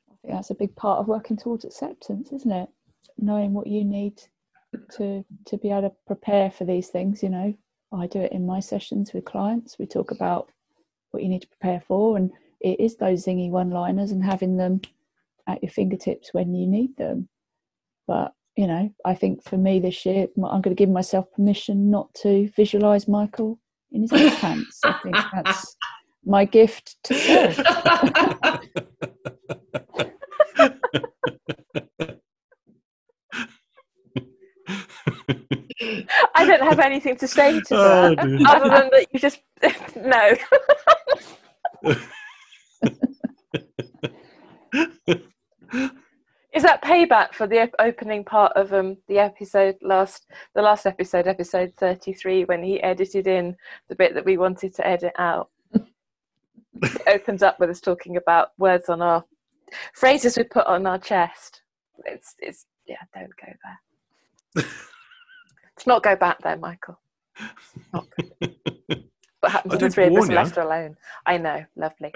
I think that's a big part of working towards acceptance isn't it? Knowing what you need to to be able to prepare for these things you know i do it in my sessions with clients we talk about what you need to prepare for and it is those zingy one liners and having them at your fingertips when you need them. But, you know, I think for me this year, I'm going to give myself permission not to visualize Michael in his pants. I think that's my gift to self. I don't have anything to say to oh, that other than that you just no. Is that payback for the opening part of um, the episode last the last episode, episode thirty three, when he edited in the bit that we wanted to edit out? it opens up with us talking about words on our phrases we put on our chest. It's it's yeah, don't go there. Let's not go back there, Michael. Not good. What happens when the three of us left alone? I know, lovely.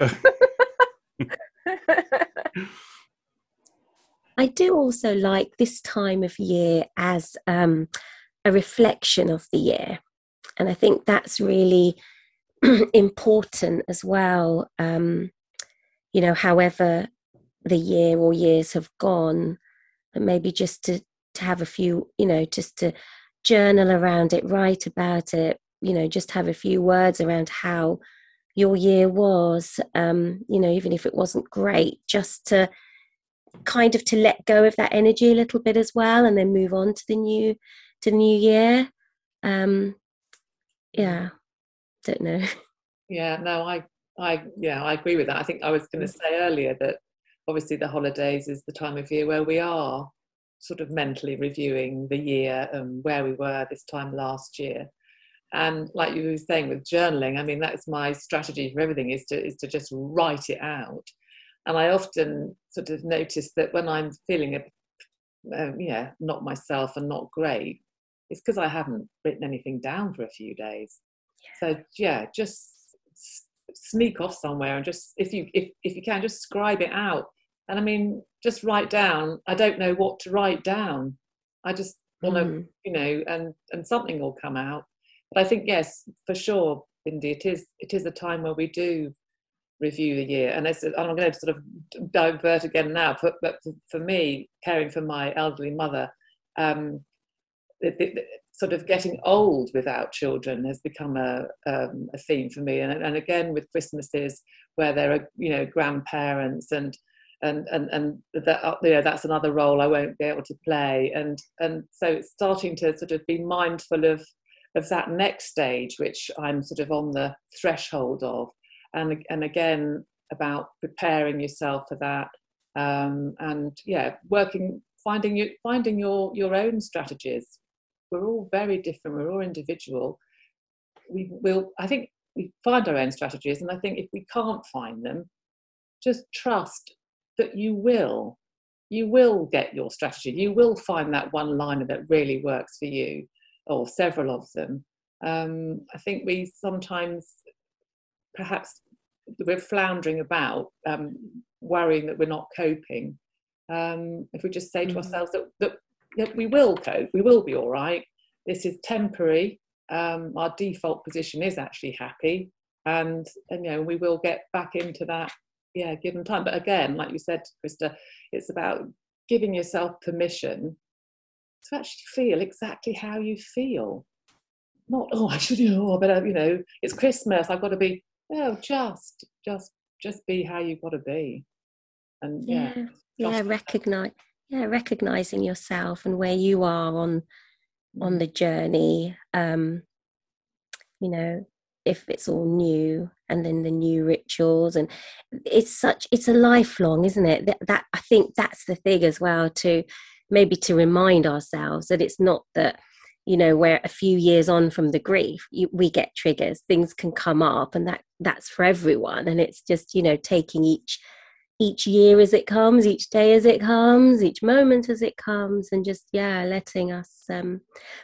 I do also like this time of year as um, a reflection of the year. And I think that's really important as well. Um, you know, however the year or years have gone, and maybe just to, to have a few, you know, just to journal around it, write about it, you know, just have a few words around how your year was, um, you know, even if it wasn't great, just to kind of to let go of that energy a little bit as well and then move on to the new to the new year. Um yeah don't know. Yeah no i i yeah i agree with that. I think i was going to mm. say earlier that obviously the holidays is the time of year where we are sort of mentally reviewing the year and where we were this time last year and like you were saying with journaling i mean that's my strategy for everything is to is to just write it out and I often sort of notice that when I'm feeling a, um, yeah, not myself and not great, it's because I haven't written anything down for a few days. Yeah. So yeah, just sneak off somewhere and just if you if if you can just scribe it out. And I mean, just write down. I don't know what to write down. I just want to, mm. you know, and and something will come out. But I think yes, for sure, Bindi, it is it is a time where we do review the year. And this, I'm going to sort of divert again now, but, but for me, caring for my elderly mother, um, it, it, sort of getting old without children has become a, um, a theme for me. And, and again, with Christmases where there are, you know, grandparents and and and and that uh, you know, that's another role I won't be able to play. And and so it's starting to sort of be mindful of of that next stage, which I'm sort of on the threshold of. And and again about preparing yourself for that um, and yeah working finding you finding your your own strategies. We're all very different. We're all individual. We will i think we find our own strategies and i think if we can't find them just trust that you will you will get your strategy. You will find that one liner that really works for you, or several of them. Um, I think we sometimes perhaps we're floundering about, um, worrying that we're not coping. Um, if we just say to mm. ourselves that, that, that we will cope, we will be all right. This is temporary. Um, our default position is actually happy, and, and you know we will get back into that yeah given time. But again like you said krista it's about giving yourself permission to actually feel exactly how you feel. Not oh i should oh but you know it's christmas. I've got to be oh just just just be how you've got to be. And yeah yeah, yeah recognize yeah recognizing yourself and where you are on on mm. the journey. Um you know if it's all new and then the new rituals and it's such it's a lifelong isn't it? That, that i think that's the thing as well to maybe to remind ourselves that it's not that you know we're a few years on from the grief you, we get triggers things can come up and that that's for everyone and it's just you know taking each each year as it comes each day as it comes each moment as it comes and just yeah letting us um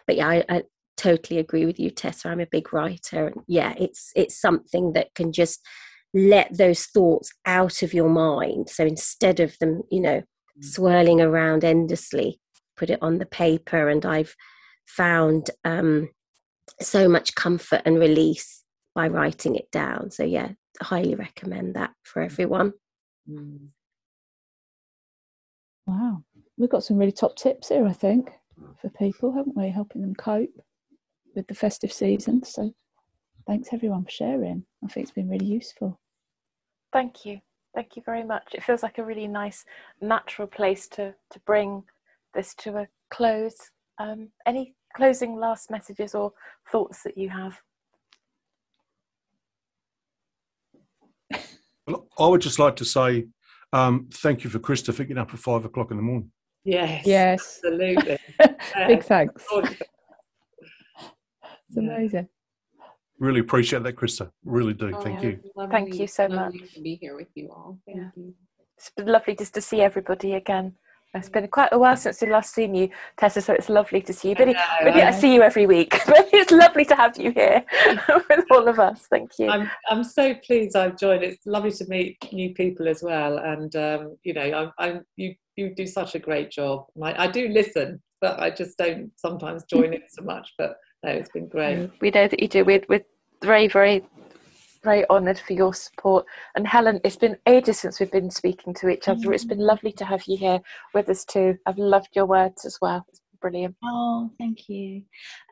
but yeah I, I totally agree with you tessa i'm a big writer and yeah it's it's something that can just let those thoughts out of your mind so instead of them you know mm. swirling around endlessly put it on the paper and i've found um, so much comfort and release by writing it down. So, yeah, highly recommend that for everyone. Mm. Wow, we've got some really top tips here, I think, for people, haven't we? Helping them cope with the festive season. So, thanks everyone for sharing. I think it's been really useful. Thank you. Thank you very much. It feels like a really nice, natural place to, to bring this to a close. Um, any closing last messages or thoughts that you have? Well, I would just like to say um, thank you for Christopher for getting up at five o'clock in the morning. Yes. Yes. Absolutely. Big thanks. It's amazing. Really appreciate that, Krista. Really do. Oh, thank you. Lovely, Thank you so much. To be here with you all. Thank yeah. you. It's been lovely just to see everybody again. It's been quite a while since we last seen you, Tessa, so it's lovely to see you. But I, I see you every week, but it's lovely to have you here with all of us. Thank you. I'm, I'm so pleased I've joined. It's lovely to meet new people as well. And, um, you know, I'm, I'm, you, you do such a great job. I, I do listen, but I just don't sometimes join in so much. But no, it's been great. We know that you do. We're, we're very, very very honoured for your support. And Helen, it's been ages since we've been speaking to each other. Mm-hmm. It's been lovely to have you here with us too. I've loved your words as well. It's brilliant. Oh, thank you.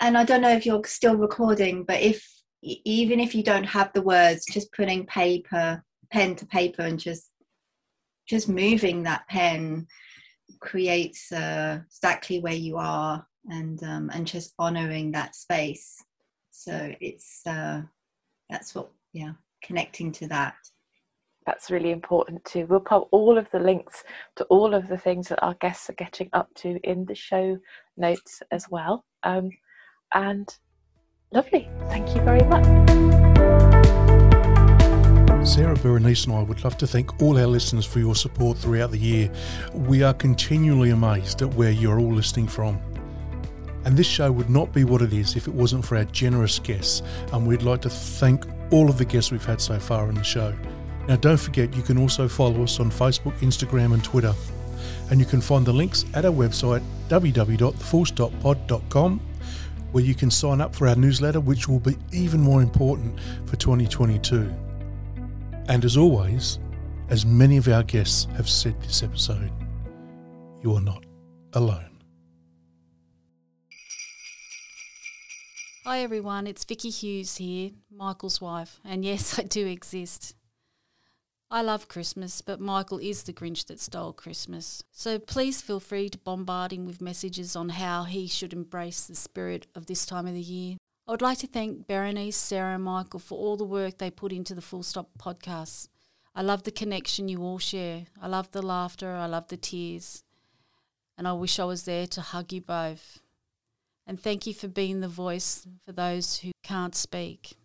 And I don't know if you're still recording, but if even if you don't have the words, just putting paper, pen to paper, and just just moving that pen creates uh, exactly where you are, and um, and just honouring that space. So it's uh, that's what yeah connecting to that that's really important too we'll put all of the links to all of the things that our guests are getting up to in the show notes as well um, and lovely thank you very much Sarah Berenice and I would love to thank all our listeners for your support throughout the year. We are continually amazed at where you're all listening from. And this show would not be what it is if it wasn't for our generous guests, and we'd like to thank all of the guests we've had so far on the show. Now, don't forget you can also follow us on Facebook, Instagram, and Twitter. And you can find the links at our website www.thefullstoppod.com, where you can sign up for our newsletter, which will be even more important for 2022. And as always, as many of our guests have said this episode, you are not alone. Hi everyone, it's Vicky Hughes here, Michael's wife, and yes, I do exist. I love Christmas, but Michael is the Grinch that stole Christmas. So please feel free to bombard him with messages on how he should embrace the spirit of this time of the year. I would like to thank Berenice, Sarah, and Michael for all the work they put into the Full Stop podcast. I love the connection you all share. I love the laughter, I love the tears, and I wish I was there to hug you both. And thank you for being the voice for those who can't speak.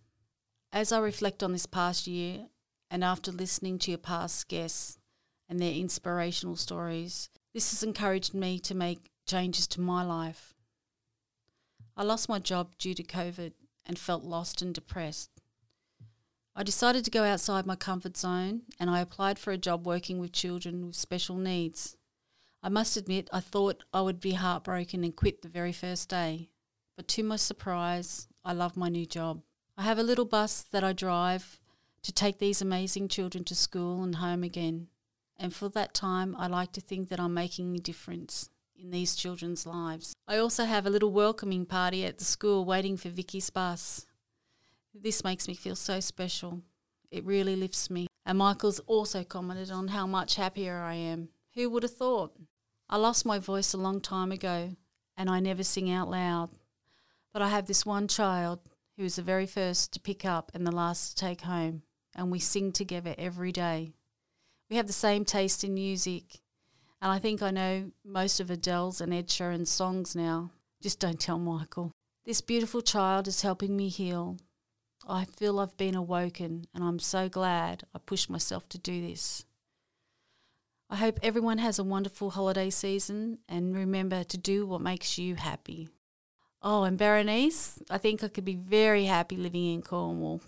As I reflect on this past year, and after listening to your past guests and their inspirational stories, This has encouraged me to make changes to my life. I lost my job due to COVID and felt lost and depressed. I decided to go outside my comfort zone and I applied for a job working with children with special needs. I must admit, I thought I would be heartbroken and quit the very first day. But to my surprise, I love my new job. I have a little bus that I drive to take these amazing children to school and home again. And for that time, I like to think that I'm making a difference in these children's lives. I also have a little welcoming party at the school waiting for Vicky's bus. This makes me feel so special. It really lifts me. And Michael's also commented on how much happier I am. Who would have thought? I lost my voice a long time ago, and I never sing out loud. But I have this one child who is the very first to pick up and the last to take home, and we sing together every day. We have the same taste in music, and I think I know most of Adele's and Ed Sheeran's songs now. Just don't tell Michael. This beautiful child is helping me heal. I feel I've been awoken, and I'm so glad I pushed myself to do this. I hope everyone has a wonderful holiday season and remember to do what makes you happy. Oh, and Berenice, I think I could be very happy living in Cornwall.